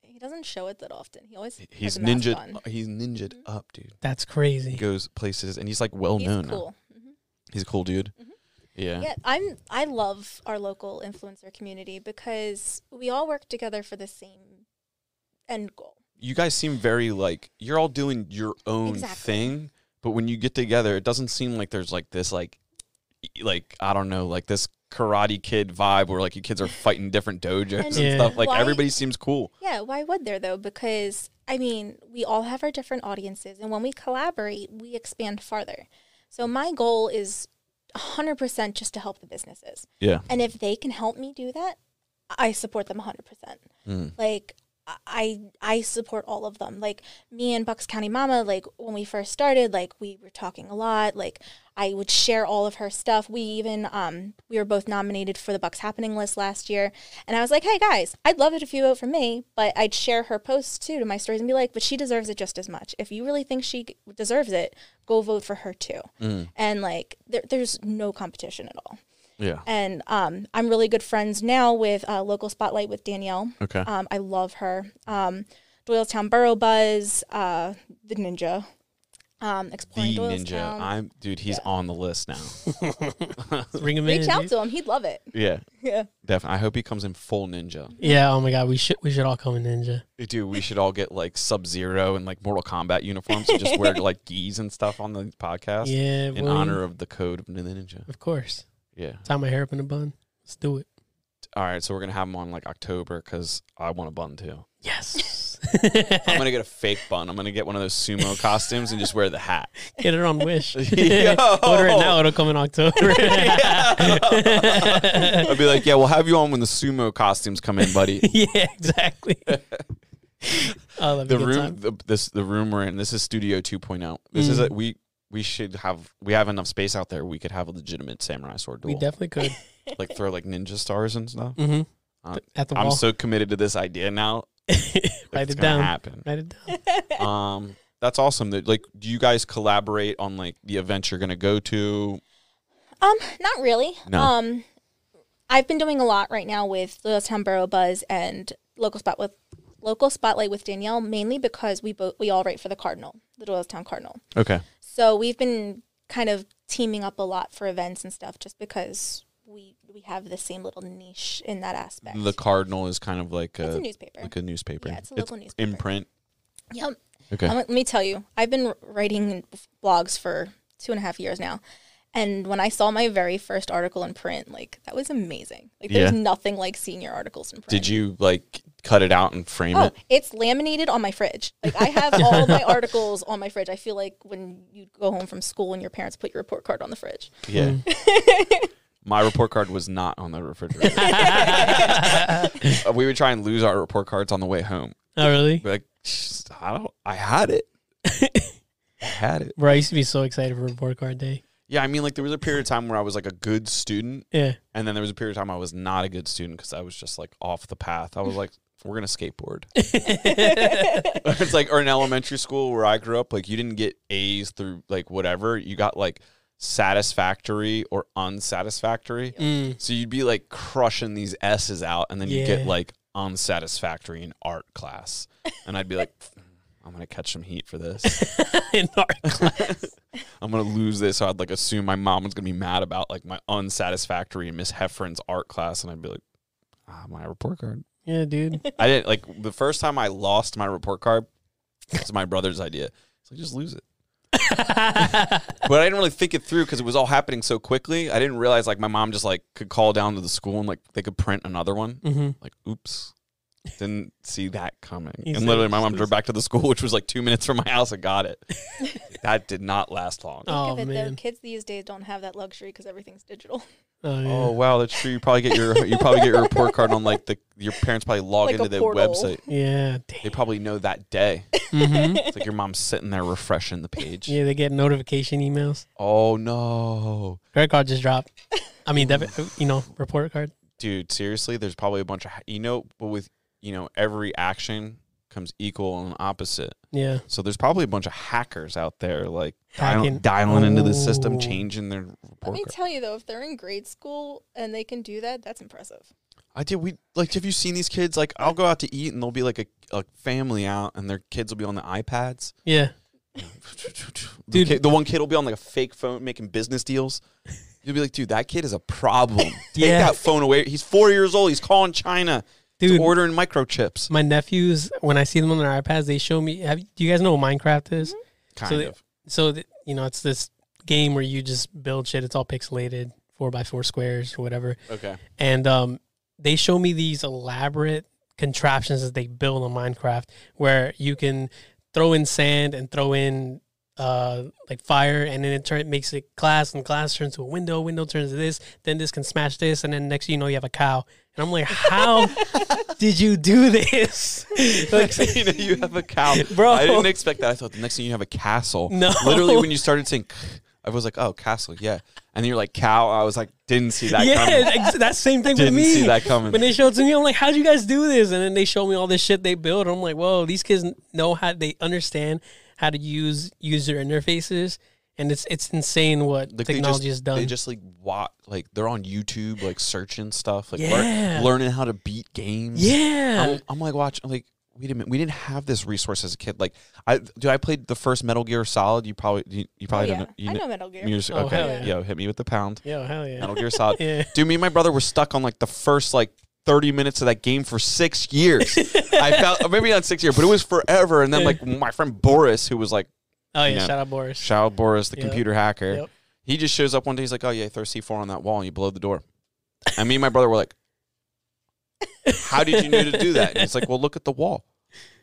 He doesn't show it that often. He always He's has a mask ninja. on. He's ninja'd up, dude. That's crazy. He crazy. goes places, and he's like well He's known now. cool. Mhm. He's a cool dude. Mhm. Yeah. Yeah, I'm. I love our local influencer community because we all work together for the same end goal. You guys seem very like you're all doing your own Exactly. thing, but when you get together, it doesn't seem like there's like this like, like I don't know, like this Karate Kid vibe where like you kids are fighting different dojos and, And Yeah. stuff. Like why- everybody seems cool. Yeah, why would there though? Because I mean, we all have our different audiences, and when we collaborate, we expand farther. So my goal is 100% just to help the businesses. Yeah. And if they can help me do that, I support them 100%. Mm. Like I I support all of them. Like me and Bucks County Mama, like when we first started, like we were talking a lot. Like I would share all of her stuff. We even um we were both nominated for the Bucks Happening list last year. And I was like, "Hey guys, I'd love it if you vote for me, but I'd share her posts too to my stories and be like, "But she deserves it just as much. If you really think she deserves it, go vote for her too." Mm. And like there, there's no competition at all. Yeah. And um, I'm really good friends now with uh, local spotlight with Danielle. Okay. Um, I love her. Um, Doylestown Borough Buzz, uh, the Ninja, um, exploring the exploring ninja. I'm dude. He's Yeah. on the list now. Bring him in. Reach out dude. to him; he'd love it. yeah. Yeah. Definitely. I hope he comes in full ninja. Yeah. Oh my god. We should we should all come in ninja. Dude, we should all get like Sub Zero and like Mortal Kombat uniforms and just wear like gis and stuff on the podcast Yeah. in well, honor of the code of the ninja. Of course. Yeah. Tie my hair up in a bun. Let's do it. All right, so we're gonna have them on like October because I want a bun too. Yes. I'm gonna get a fake bun. I'm gonna get one of those sumo costumes and just wear the hat. Get it on Wish. Order it now. It'll come in October. I'll be like, yeah, we'll have you on when the sumo costumes come in, buddy. yeah, exactly. Oh, the room, the, this the room we're in. This is Studio 2.0. This is Mm. a we we should have we have enough space out there. We could have a legitimate samurai sword duel. We definitely could. like throw like ninja stars and stuff. hmm Uh, At the I'm wall. so committed to this idea now. Write it's it down. Happen. Write it down. um, that's awesome. That like, do you guys collaborate on like the events you're gonna go to? Um, not really. No. Um, I've been doing a lot right now with Doylestown Borough Buzz and local spot with local spotlight with Danielle, mainly because we both we all write for the Cardinal, the Doylestown Cardinal. Okay. So we've been kind of teaming up a lot for events and stuff, just because we we have the same little niche in that aspect. The Cardinal is kind of like it's a, a newspaper. like a newspaper. Yeah, it's a local newspaper. In print. Yep. Okay. Um, let me tell you, I've been writing blogs for two and a half years now. And when I saw my very first article in print, like that was amazing. Like there's Yeah. nothing like seeing your articles in print. Did you like cut it out and frame Oh, it? it's laminated on my fridge. Like I have all my articles on my fridge. I feel like when you go home from school and your parents put your report card on the fridge. Yeah. Mm. My report card was not on the refrigerator. Uh, we would try and lose our report cards on the way home. Oh, really? Like, I don't. I had it. I had it. Bro, I used to be so excited for report card day. Yeah, I mean, like there was a period of time where I was like a good student, Yeah. and then there was a period of time I was not a good student because I was just like off the path. I was like, we're gonna skateboard. it's like or in elementary school where I grew up, like you didn't get A's through like whatever. You got like satisfactory or unsatisfactory. Mm. So you'd be like crushing these S's out, and then you get like unsatisfactory in art class, and I'd be like, I'm gonna catch some heat for this. In art class. I'm gonna lose this. So I'd like assume my mom was gonna be mad about like my unsatisfactory Miss Heffron's art class, and I'd be like, ah, my report card. Yeah, dude. I didn't like the first time I lost my report card. It's my brother's idea. So just lose it. But I didn't really think it through because it was all happening so quickly. I didn't realize like my mom just like could call down to the school and like they could print another one. hmm Like, oops. Didn't see that coming. He and said, literally my mom drove back to the school, which was like two minutes from my house and got it. that did not last long. Think Oh, of it man. though, kids these days don't have that luxury because everything's digital. Oh, yeah. Oh wow, that's true. You probably get your you probably get your report card on like the your parents probably log Like into the portal. website. yeah. They probably know that day. hmm It's like your mom's sitting there refreshing the page. Yeah, they get notification emails. Oh no, Credit card just dropped. I mean, debit, you know, report card. dude! Seriously, there's probably a bunch of you know, but with you know every action comes equal and opposite. Yeah. So there's probably a bunch of hackers out there like dial- Hacking. dialing into the system, changing their Let me card. tell you though, if they're in grade school and they can do that, that's impressive. I did. We like. Have you seen these kids? Like, I'll go out to eat, and there'll be like a, a family out, and their kids will be on the iPads. Yeah. the, Dude. kid, the one kid will be on like a fake phone making business deals. You'll be like, dude, that kid is a problem. Take Yeah. that phone away. He's four years old. He's calling China. He's Dude, ordering microchips. my nephews, when I see them on their iPads, they show me. Have do you guys know what Minecraft is? Kind So they- of. So th- you know, it's this game where you just build shit. It's all pixelated, four by four squares or whatever. Okay. And um, they show me these elaborate contraptions that they build on Minecraft, where you can throw in sand and throw in uh like fire, and then it turn it makes it glass, and glass turns to a window. Window turns to this. Then this can smash this, and then next you know, you have a cow. And I'm like, how did you do this? like, you know, you have a cow. Bro. I didn't expect that. I thought the next thing you have a castle. No. Literally, when you started saying, I was like, oh, castle, yeah. And you're like, cow. I was like, didn't see that yeah, coming. ex- that same thing Didn't with me. see that coming. When they showed it to me, I'm like, how'd you guys do this? And then they showed me all this shit they build. I'm like, whoa, these kids know how they understand how to use user interfaces. And it's it's insane what Like, technology just, has done. They just like watch, like they're on YouTube, like searching stuff, like Yeah. learn, learning how to beat games. yeah. I'm, I'm like watching, like wait a minute, we didn't have this resource as a kid. Like I, do I played the first Metal Gear Solid. You probably, you, you probably oh, don't know. You I kn- know Metal Gear. you're just- Oh, okay, hell yo, hit me with the pound. Yo, hell yeah. Metal Gear Solid. Yeah. Dude, me and my brother were stuck on like the first like 30 minutes of that game for six years. I felt maybe not six years, but it was forever. And then like my friend Boris, who was like Oh yeah, know, shout out Boris. shout out Boris, the Yep. computer hacker. Yep. He just shows up one day. He's like, "Oh yeah, throw C4 on that wall and you blow the door." And me and my brother were like, "How did you know to do that?" And he's like, "Well, look at the wall.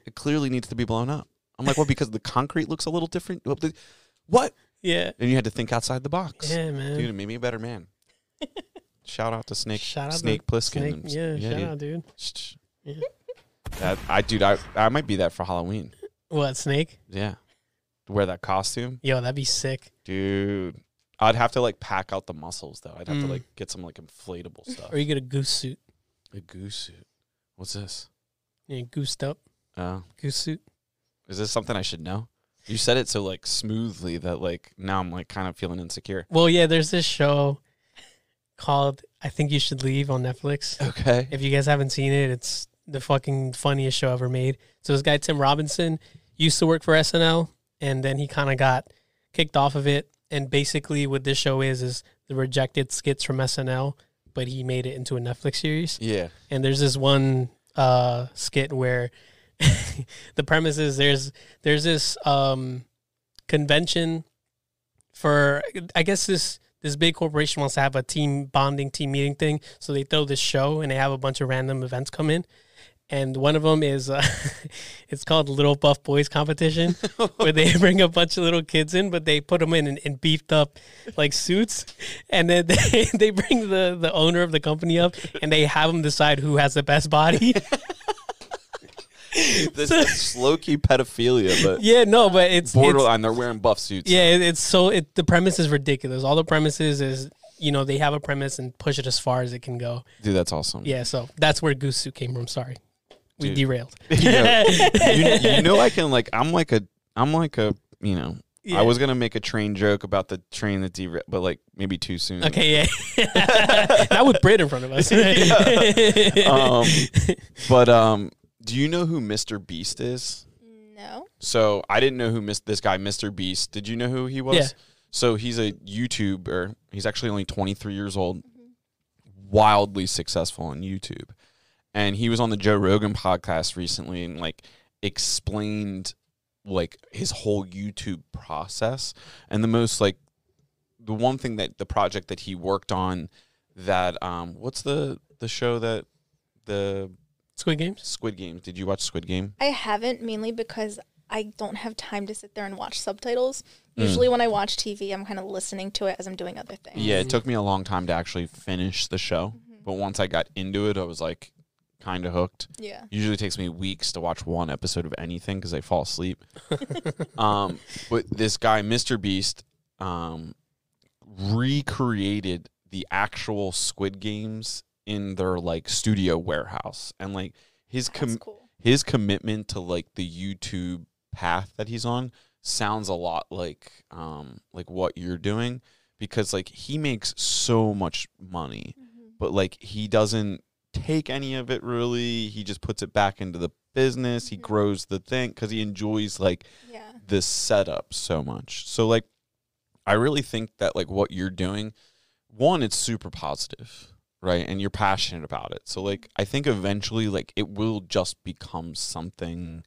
It clearly needs to be blown up." I'm like, "Well, because the concrete looks a little different." What? Yeah. And you had to think outside the box. Yeah, man. Dude, it made me a better man. Shout out to Snake Shout out to Snake Plissken. Snake, and- yeah, shout dude. out, dude. Yeah. That I dude, I I might be that for Halloween. What, Snake? Yeah. Wear that costume. Yo, that'd be sick. Dude. I'd have to like pack out the muscles though. I'd have Mm. to like get some like inflatable stuff. Or you get a goose suit. A goose suit. What's this? Yeah, goosed up. Oh. Goose suit. Is this something I should know? You said it so like smoothly that like now I'm like kind of feeling insecure. Well, yeah, there's this show called I Think You Should Leave on Netflix. Okay. If you guys haven't seen it, it's the fucking funniest show ever made. So this guy Tim Robinson used to work for SNL, and then he kind of got kicked off of it. And basically, what this show is is the rejected skits from SNL, but he made it into a Netflix series. Yeah. And there's this one uh, skit where the premise is there's there's this um, convention for I guess this this big corporation wants to have a team bonding, team meeting thing. So they throw this show and they have a bunch of random events come in. And one of them is uh, it's called Little Buff Boys Competition, where they bring a bunch of little kids in, but they put them in, in, in beefed up like suits, and then they, they bring the the owner of the company up, and they have them decide who has the best body. this is low key pedophilia, but yeah, no, but it's it's, borderline. They're wearing buff suits. Yeah, it, it's so it the premise is ridiculous. All the premises is you know they have a premise and push it as far as it can go. dude, that's awesome. Yeah, so that's where Goose Suit came from. Sorry, we Dude. derailed. you, know, you, you know, I can like. I'm like a. I'm like a. You know. Yeah. I was gonna make a train joke about the train that derailed, but like maybe too soon. Okay, yeah. Not with Brit in front of us. Um, but um, do you know who Mr. Beast is? No. So I didn't know who mis- this guy, Mr. Beast. Did you know who he was? Yeah. So he's a YouTuber. He's actually only 23 years old, wildly successful on YouTube. And he was on the Joe Rogan podcast recently and like explained like his whole YouTube process. And the most like the one thing that the project that he worked on that um what's the the show that the Squid Games. Squid Game. Did you watch Squid Game? I haven't mainly because I don't have time to sit there and watch subtitles. Mm. Usually when I watch TV, I'm kind of listening to it as I'm doing other things. Yeah, it took me a long time to actually finish the show, but once I got into it, I was like kind of hooked. Yeah. Usually takes me weeks to watch one episode of anything because I fall asleep. um, but this guy, Mr. Beast, um, recreated the actual Squid Games in their like studio warehouse, and like his com- cool. his commitment to like the YouTube path that he's on sounds a lot like um like what you're doing because like he makes so much money but like he doesn't take any of it really he just puts it back into the business he Mhm. grows the thing cuz he enjoys like Yeah. this setup so much so like i really think that like what you're doing one it's super positive right and you're passionate about it so like i think eventually like it will just become something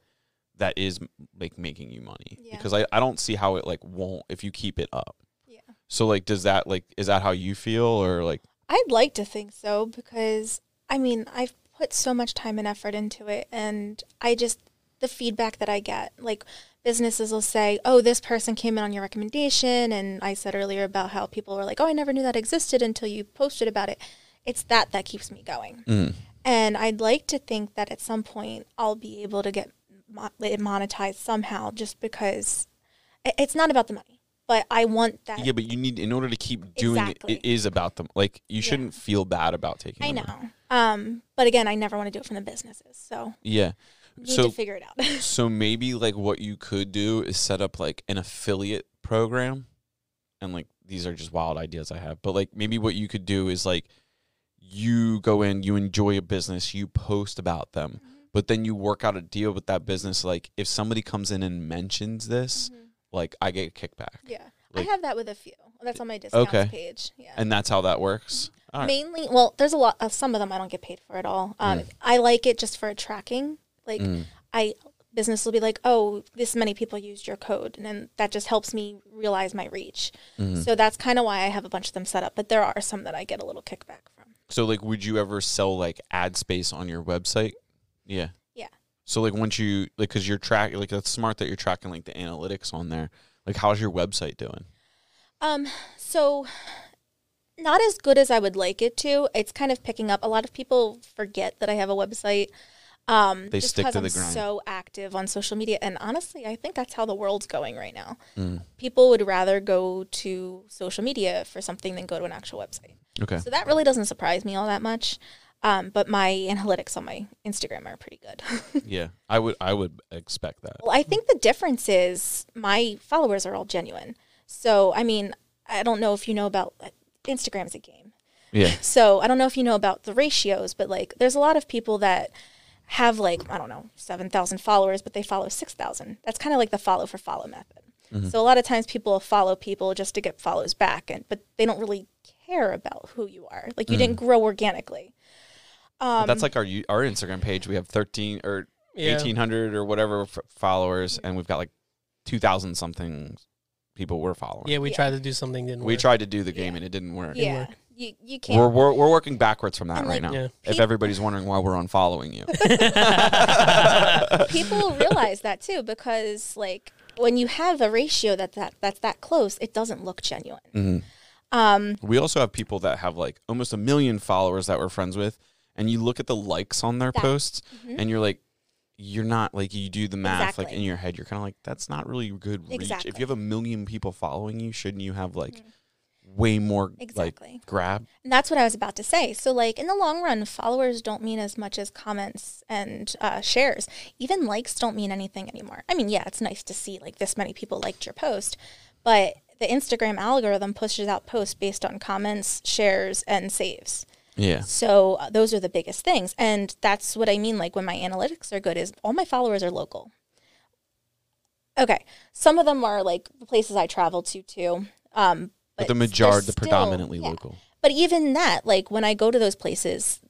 that is like making you money Yeah. because I, I don't see how it like won't if you keep it up Yeah. so like does that like is that how you feel or like I'd like to think so because I mean, I've put so much time and effort into it and I just the feedback that I get, like businesses will say, "Oh, this person came in on your recommendation." And I said earlier about how people were like, "Oh, I never knew that existed until you posted about it." It's that that keeps me going. mm, And I'd like to think that at some point I'll be able to get it monetized somehow just because it's not about the money, but I want that. yeah but you need in order to keep doing Exactly. it it is about them like you shouldn't feel bad about taking I know. Um, but again, I never want to do it from the businesses. So yeah need So- to figure it out. So maybe like what you could do is set up like an affiliate program. And like these are just wild ideas I have. But like maybe what you could do is like you go in, you enjoy a business, you post about them, but then you work out a deal with that business like if somebody comes in and mentions this, like I get a kickback. yeah. Like- I have that with a few. That's on my discounts Okay. page. Yeah. And that's how that works. Right. Mainly, well, there's a lot of some of them I don't get paid for at all. Um, I like it just for tracking. Like Mm. I business will be like, oh, this many people used your code, and then that just helps me realize my reach. Mm-hmm. So that's kind of why I have a bunch of them set up. But there are some that I get a little kickback from. So like would you ever sell like ad space on your website? Yeah. So like once you like cuz you're track like that's smart that you're tracking like the analytics on there. Like how's your website doing? Um, so not as good as I would like it to. It's kind of picking up. A lot of people forget that I have a website. Um, They just stick because to the I'm grind. so active on social media, and honestly, I think that's how the world's going right now. Mm. People would rather go to social media for something than go to an actual website. Okay. So that really doesn't surprise me all that much. Um, but my analytics on my Instagram are pretty good. Yeah. I would I would expect that. Well, I think the difference is my followers are all genuine. So, I mean, I don't know if you know about uh, Instagram Instagram's a game. Yeah. So, I don't know if you know about the ratios, but like there's a lot of people that have like, I don't know, 7,000 followers, but they follow 6,000. That's kind of like the follow for follow method. Mm-hmm. So, a lot of times people follow people just to get follows back and but they don't really care about who you are. Like you mm-hmm. didn't grow organically. Um, That's like our our Instagram page. We have 13 or Yeah. 1800 or whatever f- followers and we've got like 2000 something people were following. Yeah, we Yeah. tried to do something didn't work. We work. tried to do the game and it didn't work. Yeah, work. you you We're, can't. we're, we're working backwards from that And, right like, now. Yeah. If everybody's wondering why we're unfollowing you. People realize that too because like when you have a ratio that, that that's that close, it doesn't look genuine. Mhm. Um, We also have people that have like almost a million followers that we're friends with, and you look at the likes on their That- posts, mhm. and you're like, you're not like you do the math like in your head. You're kind of like, that's not really good reach. If you have a million people following you, shouldn't you have like way more Exactly. like grab? And that's what I was about to say. So, like in the long run, followers don't mean as much as comments and uh, shares. Even likes don't mean anything anymore. I mean, yeah, it's nice to see like this many people liked your post, but the Instagram algorithm pushes out posts based on comments, shares, and saves. Yeah. So uh, those are the biggest things, and that's what I mean. Like when my analytics are good, is all my followers are local. Okay, some of them are like the places I travel to too. Um, But, the they're majority, the still- predominantly yeah. local. But even that, like when I go to those places,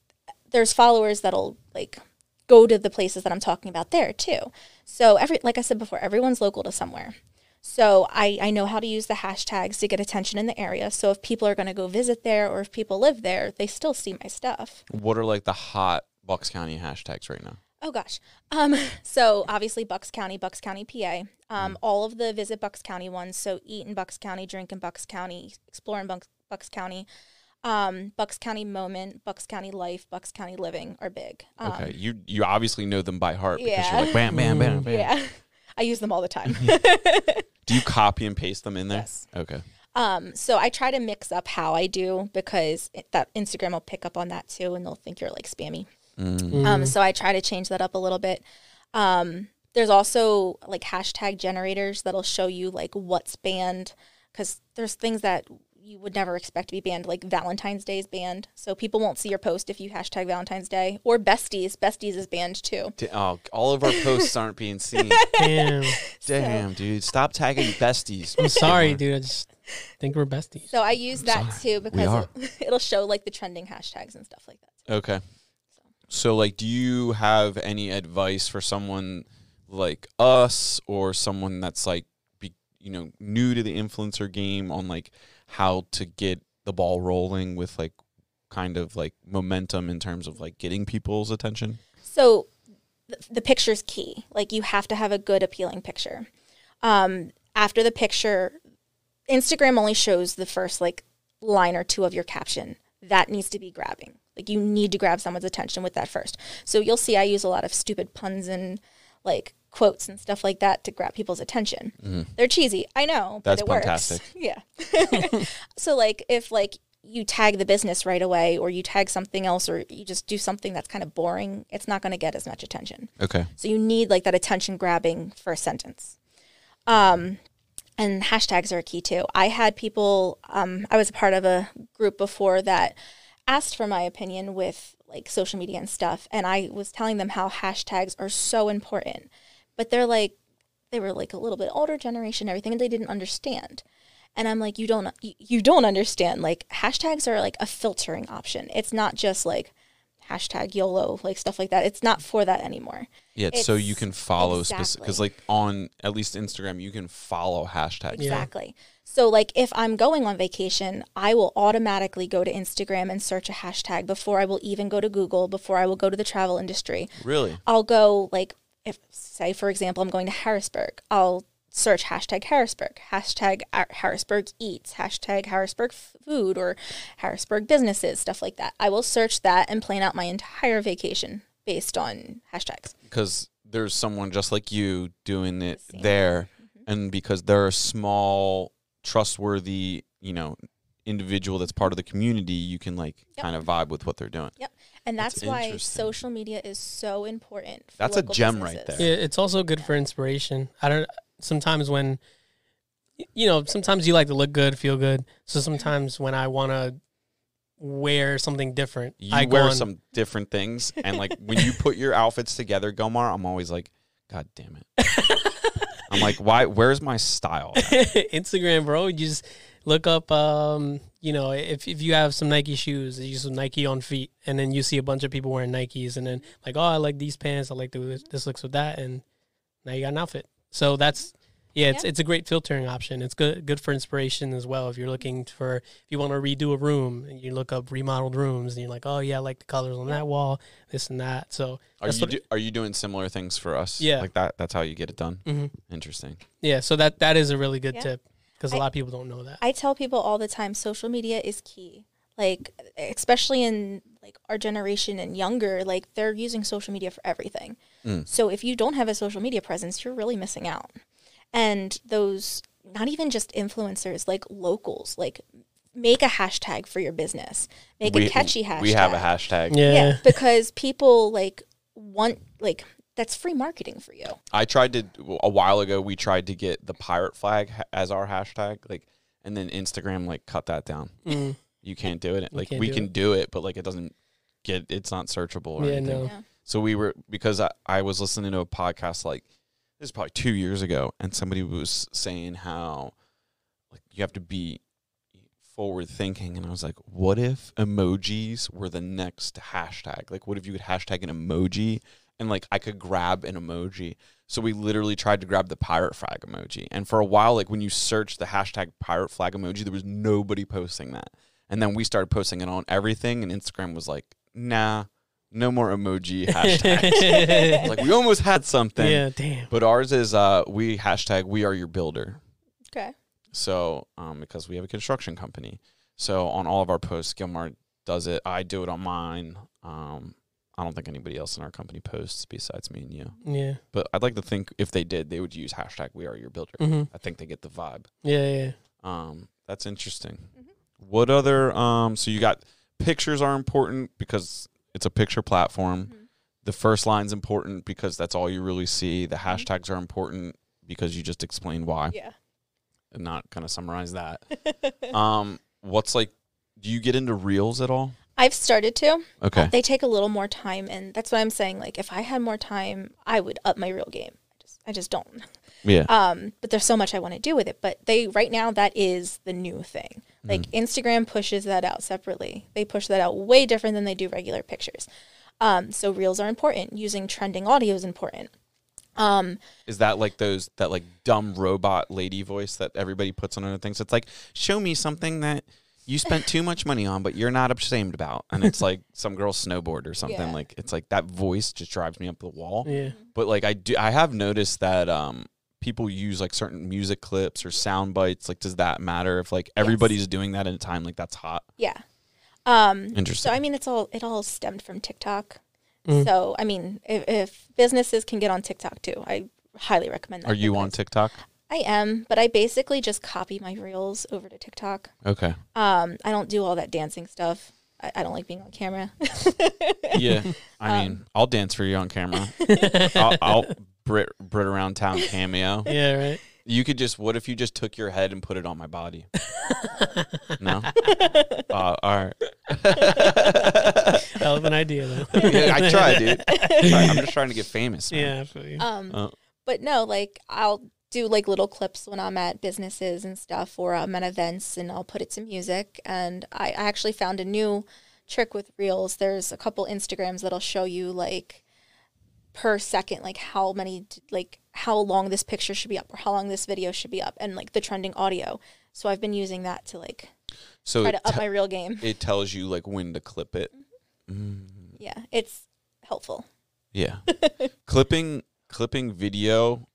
there's followers that'll like go to the places that I'm talking about there too. So every like I said before, everyone's local to somewhere. So I, I know how to use the hashtags to get attention in the area. So if people are going to go visit there or if people live there, they still see my stuff. What are like the hot Bucks County hashtags right now? Oh gosh. Um, so obviously Bucks County, Bucks County, PA. Um, all of the visit Bucks County ones. So eat in Bucks County, drink in Bucks County, explore in Bucks, Bucks County. Um, Bucks County moment, Bucks County life, Bucks County living are big. Um, Okay, you you obviously know them by heart because yeah. you're like bam, bam, bam, bam. Yeah. I use them all the time. Do you copy and paste them in there? Yes. Okay. Um, so I try to mix up how I do because it, that Instagram will pick up on that too, and they'll think you're like spammy. Mm. Um, so I try to change that up a little bit. Um, there's also like hashtag generators that'll show you like what's banned because there's things that you would never expect to be banned, like Valentine's Day is banned. So people won't see your post if you hashtag Valentine's Day or besties. Besties is banned too. D- Oh, all of our posts aren't being seen. Damn. Damn, dude. Stop tagging besties. I'm sorry, dude. I just think we're besties. So I use that too because it, it'll show like the trending hashtags and stuff like that. Okay. So, like, do you have any advice for someone like us or someone that's like, be, you know, new to the influencer game on like how to get the ball rolling with like kind of like momentum in terms of like getting people's attention? So th- the picture's key. Like you have to have a good appealing picture. Um, after the picture, Instagram only shows the first like line or two of your caption. That needs to be grabbing. Like you need to grab someone's attention with that first. So you'll see I use a lot of stupid puns and like quotes and stuff like that to grab people's attention. They're cheesy, I know, but That's it works. Yeah. so like if like you tag the business right away or you tag something else or you just do something that's kind of boring, it's not going to get as much attention. Okay. So you need like that attention grabbing first sentence. Um, and hashtags are a key too. I had people, um, I was a part of a group before that asked for my opinion with like social media and stuff. And I was telling them how hashtags are so important. But they're like, they were like a little bit older generation, and everything, and they didn't understand. And I'm like, you don't, you, you don't understand. Like hashtags are like a filtering option. It's not just like hashtag YOLO, like stuff like that. It's not for that anymore. Yeah, so you can follow specific because like on at least Instagram you can follow hashtags. Yeah. Exactly. So, like, if I'm going on vacation, I will automatically go to Instagram and search a hashtag before I will even go to Google, before I will go to the travel industry. Really? I'll go, like, if, say, for example, I'm going to Harrisburg, I'll search hashtag Harrisburg, hashtag Harrisburg eats, hashtag Harrisburg food, or Harrisburg businesses, stuff like that. I will search that and plan out my entire vacation based on hashtags. because there's someone just like you doing it Same. there mm-hmm. and because they're a small trustworthy you know individual that's part of the community you can like Yep. kind of vibe with what they're doing Yep. And that's, That's why social media is so important. For That's a local gem right there. Yeah, it's also good for inspiration. I don't. Sometimes when, you know, sometimes you like to look good, feel good. So sometimes when I want to wear something different, you I go wear on some different things and like when you put your outfits together Gilmar i'm always like god damn it i'm like why where's my style? Instagram, bro. You just look up, um, you know, if, if you have some Nike shoes, you use some Nike on feet, and then you see a bunch of people wearing Nikes, and then like, oh, I like these pants, I like the, this looks with that, and now you got an outfit. So that's Yeah, it's Yeah. it's a great filtering option. It's good good for inspiration as well. If you're looking for if you want to redo a room and you look up remodeled rooms and you're like, oh yeah, I like the colors on Yeah. that wall, this and that. So Are you do, are you doing similar things for us? Yeah. like that. That's how you get it done. mhm. Interesting. yeah, so that that is a really good Yeah. tip because a lot of people don't know that. I tell people all the time social media is key. Like especially in like our generation and younger, like they're using social media for everything. Mm. So if you don't have a social media presence, you're really missing out. And those not even just influencers, like locals, like make a hashtag for your business. Make we, a catchy hashtag. We have a hashtag. yeah. Yeah, because people like want like that's free marketing for you. I tried to a while ago. We tried to get the pirate flag as our hashtag, like, and then Instagram like cut that down. Mm. You can't do it. Like we do can it. do it, but like it doesn't get. It's not searchable or Yeah, anything. no. Yeah. So we were because I, I was listening to a podcast like this is probably two years ago, and somebody was saying how like you have to be forward thinking, and I was like, what if emojis were the next hashtag? Like, what if you could hashtag an emoji and like I could grab an emoji? So we literally tried to grab the pirate flag emoji, and for a while, like when you search the hashtag pirate flag emoji, there was nobody posting that, and then we started posting it on everything, and Instagram was like, nah. No more emoji hashtags. like we almost had something, yeah, damn. but ours is uh we hashtag we are your builder. Okay. So um because we have a construction company, so on all of our posts, Gilmar does it. I do it on mine. Um, I don't think anybody else in our company posts besides me and you. Yeah. But I'd like to think if they did, they would use hashtag we are your builder. hmm I think they get the vibe. Yeah, yeah. Um, that's interesting. Mhm. What other um? So you got pictures are important because it's a picture platform. Mhm. The first line's important because that's all you really see. The Mhm. hashtags are important because you just explained why. Yeah. And not kind of summarize that. um, what's like? Do you get into reels at all? I've started to. Okay. They take a little more time, and that's what I'm saying. Like, if I had more time, I would up my real game. I just, I just don't. Yeah. Um, but there's so much I want to do with it. But they right now that is the new thing. Like Mm. Instagram pushes that out separately. They push that out way different than they do regular pictures. Um, so reels are important. Using trending audio is important. Um, Is that like those that like dumb robot lady voice that everybody puts on other things? It's like, show me something that you spent too much money on, but you're not ashamed about. And it's like some girl snowboard or something. Yeah. Like it's like that voice just drives me up the wall. Yeah. But like I do, I have noticed that um people use like certain music clips or sound bites. Like, does that matter if like everybody's doing that at a time? Like that's hot. yeah. Um, Interesting. so I mean, it's all it all stemmed from TikTok. Mm. So I mean, if, if businesses can get on TikTok too, I highly recommend that. Are you on TikTok? I am, but I basically just copy my reels over to TikTok. Okay. Um, I don't do all that dancing stuff. I, I don't like being on camera. Yeah. I mean, Um, I'll dance for you on camera. I'll, I'll Brit Brit around town cameo. Yeah, right. You could just. What if you just took your head and put it on my body? no. Uh, all right. Hell of an idea, though. Yeah, I try, dude. I try. I'm just trying to get famous. man. Yeah, I feel you. Um, Uh. but no, like I'll do like little clips when I'm at businesses and stuff, or I'm at events, and I'll put it to music. And I, I actually found a new trick with reels. There's a couple Instagrams that'll show you like per second, like how many, like how long this picture should be up, or how long this video should be up, and like the trending audio. So I've been using that to like So try to up my reel game. it tells you like when to clip it. Mm, Yeah, it's helpful. yeah. clipping clipping video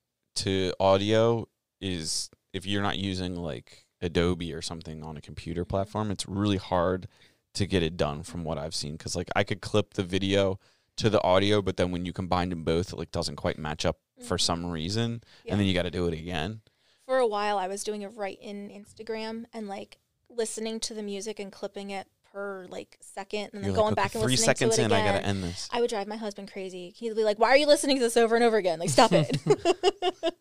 to audio is if you're not using like Adobe or something on a computer platform, it's really hard to get it done from what I've seen cuz like I could clip the video to the audio but then when you combine them both it like doesn't quite match up for Mhm. some reason Yeah. and then you got to do it again. for a while I was doing it right in Instagram and like listening to the music and clipping it per like second and then You're going like, back okay, and 3 listening seconds to it in again. I got to end this. I would drive my husband crazy. He'd be like, "Why are you listening to this over and over again? Like, stop it!"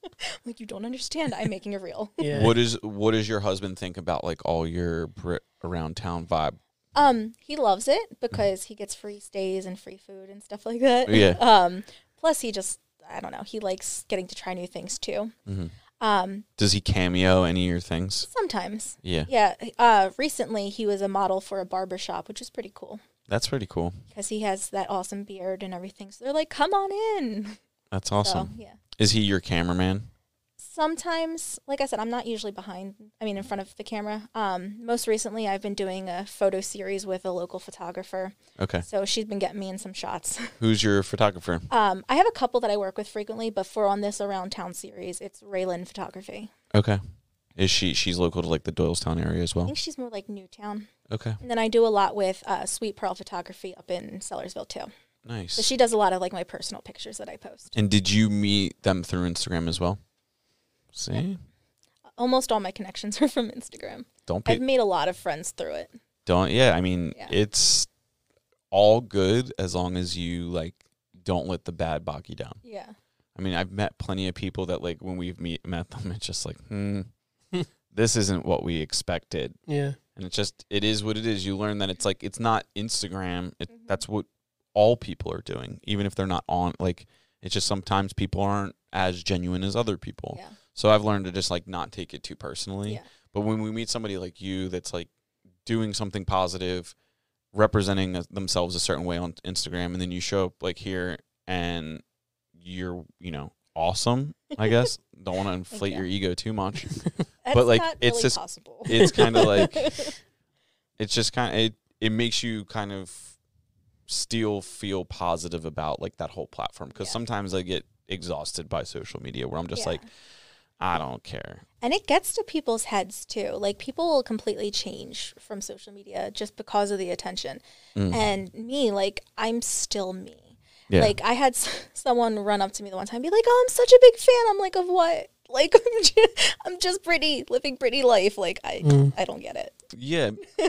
like, you don't understand. I'm making a reel. yeah. What is what does your husband think about like all your Brit around town vibe? Um, he loves it because he gets free stays and free food and stuff like that. Yeah. Um, plus he just, I don't know, he likes getting to try new things too. hmm Um, Does he cameo any of your things? sometimes. Yeah, Yeah. Uh, recently he was a model for a barber shop, which is pretty cool that's pretty cool. because he has that awesome beard and everything. So they're like, "Come on in." That's awesome. So yeah. Is he your cameraman? Sometimes, like I said, I'm not usually behind. I mean, in front of the camera. Um, most recently, I've been doing a photo series with a local photographer, Okay. so she's been getting me in some shots. Who's your photographer? Um, I have a couple that I work with frequently, but for on this around town series, it's Raylan Photography. Okay. Is she she's local to like the Doylestown area as well? I think she's more like Newtown. Okay. And then I do a lot with uh, Sweet Pearl Photography up in Sellersville too. Nice. So she does a lot of like my personal pictures that I post. And did you meet them through Instagram as well? See? Almost all my connections are from Instagram. Don't I've made a lot of friends through it. don't yeah, I mean Yeah. it's all good as long as you like don't let the bad bog you down. Yeah. I mean, I've met plenty of people that like when we've meet met them, it's just like, hmm, this isn't what we expected. Yeah. And it's just it is what it is. You learn that it's like it's not Instagram. It, Mhm. That's what all people are doing, even if they're not on. Like it's just sometimes people aren't as genuine as other people. Yeah. So I've learned to just like not take it too personally. Yeah. But when we meet somebody like you that's like doing something positive, representing a- themselves a certain way on Instagram, and then you show up like here and you're, you know, awesome, I guess. Don't want to inflate you. your ego too much. But, like, it's really just- possible. it's kinda like- It's just kind of, it, it makes you kind of still feel positive about like that whole platform. Cause Yeah. sometimes I get exhausted by social media where I'm just Yeah. like, I don't care. And it gets to people's heads too. Like people will completely change from social media just because of the attention. Mm. And me, like I'm still me. Yeah. Like I had s- someone run up to me the one time, and be like, "Oh, I'm such a big fan." I'm like, "Of what?" Like I'm just, I'm just pretty, living pretty life. Like I, Mm. I don't get it. Yeah,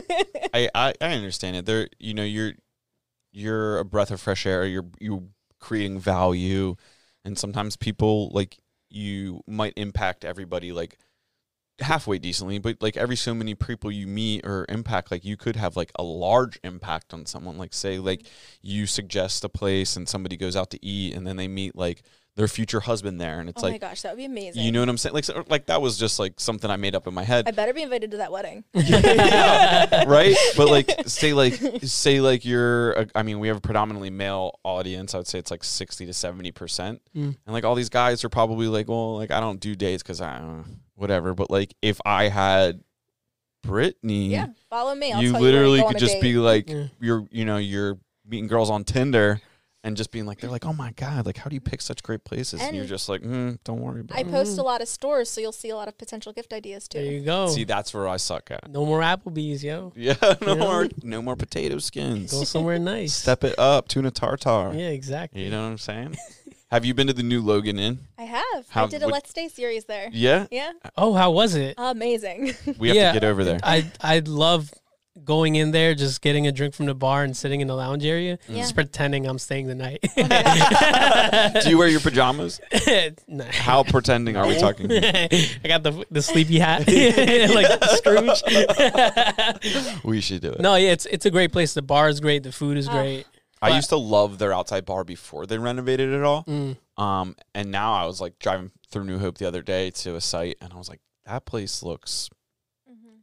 I, I I understand it. There, you know, you're you're a breath of fresh air. You're you creating value, and sometimes people like you might impact everybody like halfway decently, but like every so many people you meet or impact, like you could have like a large impact on someone. Like say like you suggest a place and somebody goes out to eat, and then they meet like their future husband there, and it's oh my like. gosh, that would be amazing. You know what I'm saying? Like, so, like that was just like something I made up in my head. I better be invited to that wedding. Yeah, right? But like, say like, say like you're. A, I mean, we have a predominantly male audience. I would say it's like sixty to seventy percent, Mm. and like all these guys are probably like, well, like I don't do dates because I uh, whatever. But like, if I had Brittany, Yeah, follow me. I'll you tell you literally go could just date. be like, Yeah. you're, you know, you're meeting girls on Tinder. And just being like, they're like, oh my god, like, how do you pick such great places? And, you're just like, mm, don't worry about I it. post a Mm. lot of stores, so you'll see a lot of potential gift ideas too There you go. See, that's where I suck at. no more Applebee's, yo. Yeah, no You know? more, no more potato skins. Go somewhere nice. Step it up, tuna tartar. Yeah, exactly. You know what I'm saying? Have you been to the new Logan Inn? I have. How- I did a what- Let's Stay series there. Yeah, Yeah, Oh, how was it? amazing. we have Yeah. to get over there. I I love going in there, just getting a drink from the bar and sitting in the lounge area, Yeah. just pretending I'm staying the night. Do you wear your pajamas? Nah. How pretending are we talking? I got the the sleepy hat, like Scrooge. We should do it. no, yeah, it's it's a great place. The bar is great. The food is Ah. great. I but- used to love their outside bar before they renovated it all. Mm. Um, and now I was like driving through New Hope the other day to a site, and I was like, that place looks.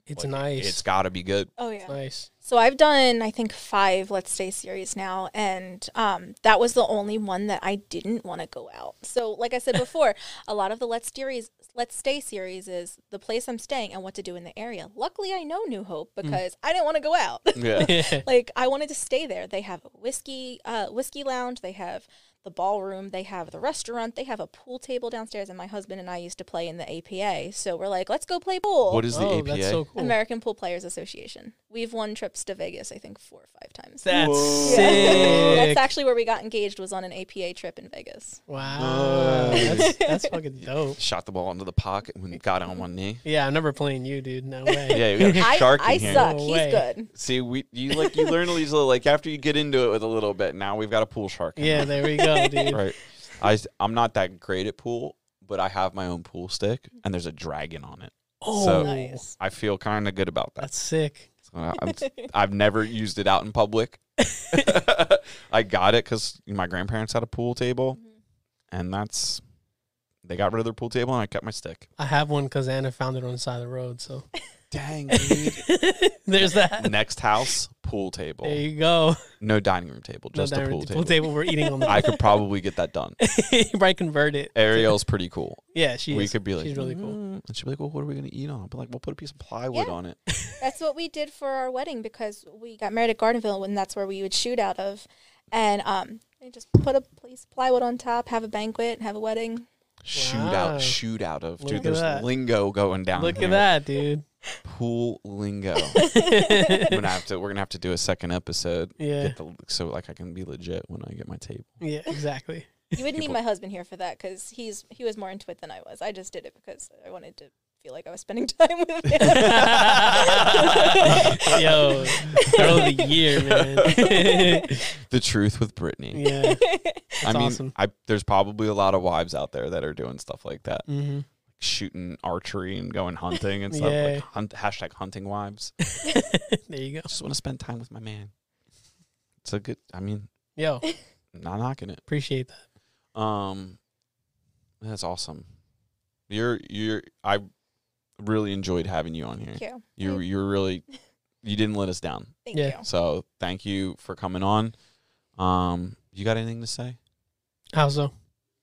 It's like, nice. It's got to be good. Oh yeah. It's nice. So I've done I think five Let's Stay series now, and um, that was the only one that I didn't want to go out. So like I said before, a lot of the Let's series Let's Stay series is the place I'm staying and what to do in the area. Luckily, I know New Hope because I didn't want to go out. Yeah. like I wanted to stay there. They have a whiskey uh, whiskey lounge. They have the ballroom. They have the restaurant. They have a pool table downstairs. And my husband and I used to play in the APA. So we're like, let's go play pool. what is the oh, APA? that's so cool. American Pool Players Association. We've won trips to Vegas, I think, four or five times. That's Whoa. Sick. That's actually where we got engaged. Was on an APA trip in Vegas. wow, that's, that's fucking dope. Shot the ball into the pocket when got on one knee. Yeah, I'm never playing you, dude. No way. Yeah, we got a I, shark I in here. suck. No He's way. good. See, we you like you learn these little like after you get into it with a little bit. Now we've got a pool shark. in Yeah, there we go, dude. right. I s- I'm not that great at pool, but I have my own pool stick, and there's a dragon on it. Oh, So- Nice. I feel kind of good about that. that's sick. So I- I'm, I've never used it out in public. I got it because my grandparents had a pool table, Mm-hmm. and that's they got rid of their pool table, and I kept my stick. I have one because Anna found it on the side of the road. So Dang, dude. There's that. Next house, pool table. There you go. No dining room table, No just a dining pool room- table. table we're eating on the I could probably get that done. you probably convert it. Ariel's pretty cool. Yeah, she we is. could be like, she's really cool. "Mm," and she'd be like, "Well, what are we gonna eat on?" I'll be like, "We'll put a piece of plywood Yeah. on it." That's what we did for our wedding because we got married at Gardenville and that's where we would shoot out of. And um, they just put a piece of plywood on top, have a banquet, have a wedding. Shoot Wow. out, shoot out of, Look dude. at There's that. lingo going down. Look here. at that, dude. Pool lingo. I'm gonna have to. We're gonna have to do a second episode. Yeah. Get the, so like I can be legit when I get my table. Yeah, exactly. You wouldn't need my husband here for that because he's he was more into it than I was. I just did it because I wanted to feel like I was spending time with him. Yo, girl of the year, man. The truth with Brittany. yeah. I mean, awesome. I there's probably a lot of wives out there that are doing stuff like that, hmm shooting archery and going hunting and stuff. Yeah. Like hunt, hashtag hunting wives. There you go. Just want to spend time with my man. It's a good. I mean, Yo, not knocking it. appreciate that. Um, that's awesome. You're you're. I really enjoyed having you on here. Thank you. You you're really. You didn't let us down. Thank Yeah. you. So thank you for coming on. Um, you got anything to say? How so?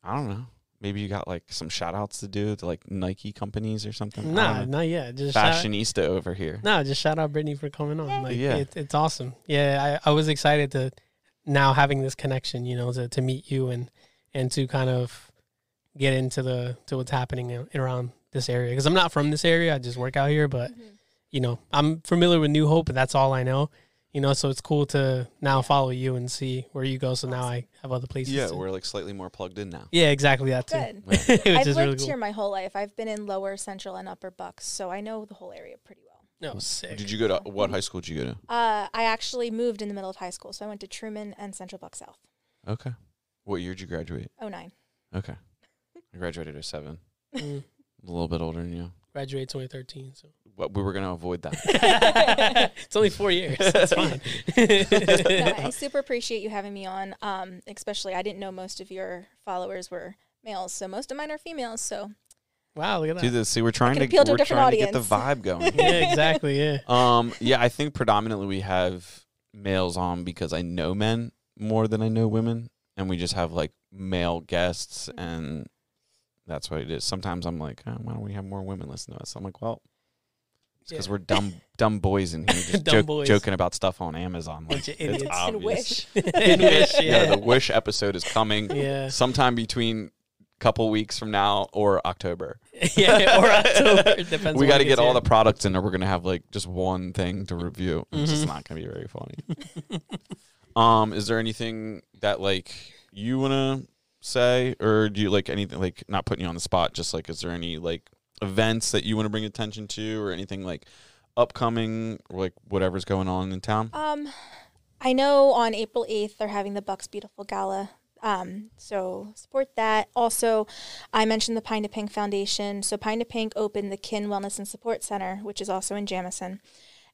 I don't know. Maybe you got like some shout outs to do to like Nike companies or something. I Nah, don't yet. Just shout, fashionista over here. no, just shout out Brittany for coming on. Like, Yeah. it, it's awesome. Yeah, I, I was excited to now having this connection. You know, to, to meet you and and to kind of get into the to what's happening around this area because I'm not from this area. I just work out here, but Mhm. you know, I'm familiar with New Hope, and that's all I know. You know, so it's cool to now follow you and see where you go. So now I have other places. Yeah, to- we're like slightly more plugged in now. yeah, exactly that too. Good. Which I've is lived really cool. here my whole life. I've been in Lower Central and Upper Bucks, so I know the whole area pretty well. No, sick. Did you go to what high school did you go to? Uh, I actually moved in the middle of high school, so I went to Truman and Central Bucks South. Okay. What year did you graduate? Oh nine. Okay. I graduated at seven. Mm, A little bit older than you. graduated 2013, so But we were gonna avoid that. it's only four years. It's fine. no, I super appreciate you having me on. Um, especially I didn't know most of your followers were males, so most of mine are females. So wow, look at See that. this? See, we're trying to appeal to a we're different trying to get the vibe going. Yeah, exactly. Yeah. Um, yeah, I think predominantly we have males on because I know men more than I know women, and we just have like male guests, Mm-hmm. and that's what it is. Sometimes I'm like, oh, why don't we have more women listen to us? I'm like, well, it's because Yeah. we're dumb, dumb boys in here, just joke- boys. joking about stuff on Amazon. Like, Bunch of it's idiots. And wish. And wish, yeah, yeah. the Wish episode is coming Yeah. sometime between couple weeks from now or October. yeah. Or October. Depends. we got got to get all the products in there. We're gonna have like just one thing to review. It's just Mhm. not gonna be very funny. um, is there anything that like you wanna say, or do you like anything like not putting you on the spot? Just like, is there any like events that you want to bring attention to, or anything like upcoming, or like whatever's going on in town? Um, I know on April 8th they're having the Bucks Beautiful Gala. Um, so support that. Also, I mentioned the Pine to Pink Foundation. So Pine to Pink opened the Kin Wellness and Support Center, which is also in Jamison,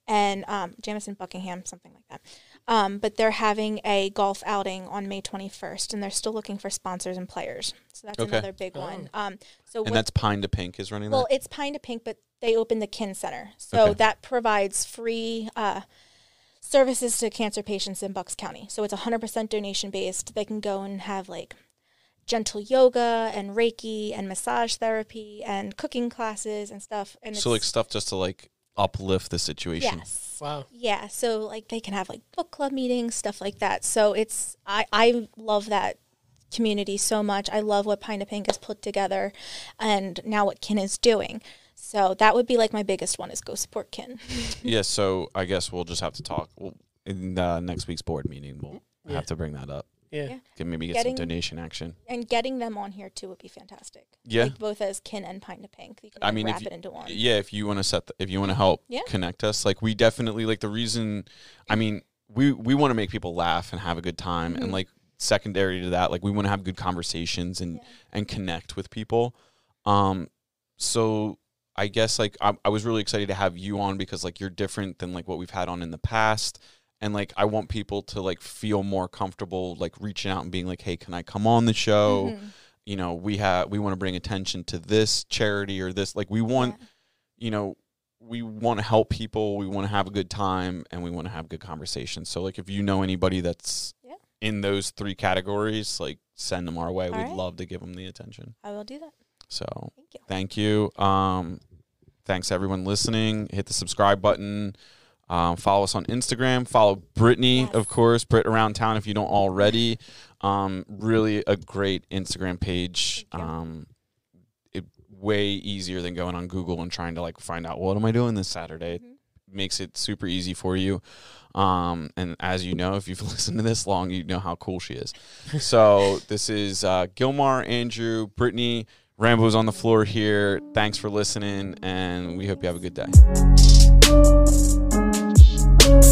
and um, Jamison Buckingham, something like that. Um, but they're having a golf outing on May 21st, and they're still looking for sponsors and players. So that's Okay. another big Oh. one. Um, so and what- that's Pine to Pink is running well, that. it's Pine to Pink, but they opened the Kin Center. So Okay. that provides free uh, services to cancer patients in Bucks County. So it's 100% donation based. They can go and have like gentle yoga and Reiki and massage therapy and cooking classes and stuff. And So like it's- stuff just to like uplift the situation. yes. Wow. Yeah, so like they can have like book club meetings, stuff like that. So it's I I love that community so much. I love what Pine to Pink has put together, and now what Kin is doing. So that would be like my biggest one is go support Kin. Yeah, so I guess we'll just have to talk. Well, in uh, next week's board meeting, we'll Yeah. have to bring that up. Yeah. Yeah. Can maybe get Getting- some donation action. and getting them on here too would be fantastic. Yeah. like both as Kin and Pine to Pink. You can I like, mean, if wrap you- it into one. Yeah, if you want to set, the, if you want to help Yeah. connect us, like we definitely like the reason. I mean, we we want to make people laugh and have a good time, and Mhm. like secondary to that, like we want to have good conversations and Yeah. and connect with people. Um, so I guess like I, I was really excited to have you on because like you're different than like what we've had on in the past. And like I want people to like feel more comfortable like reaching out and being like, "Hey, can I come on the show?" Mhm. you know we have we want to bring attention to this charity or this like we want Yeah. you know we want to help people, we want to have a good time, and we want to have good conversations. So, like, if you know anybody that's Yeah. in those three categories, like, send them our way. All We'd right. love to give them the attention. I will do that. So, Thank you. thank you. Um, thanks everyone listening. Hit the subscribe button. Um, follow us on Instagram. Follow Brittany, Yes. of course, Brit around town if you don't already. Um, really a great Instagram page. Um, it way easier than going on Google and trying to like find out what am I doing this Saturday. It Mhm. makes it super easy for you. Um, and as you know, if you've listened to this long, you know how cool she is. so this is uh, Gilmar, Andrew, Brittany. Rambo's on the floor here. Thanks for listening, and we hope you have a good day. Thank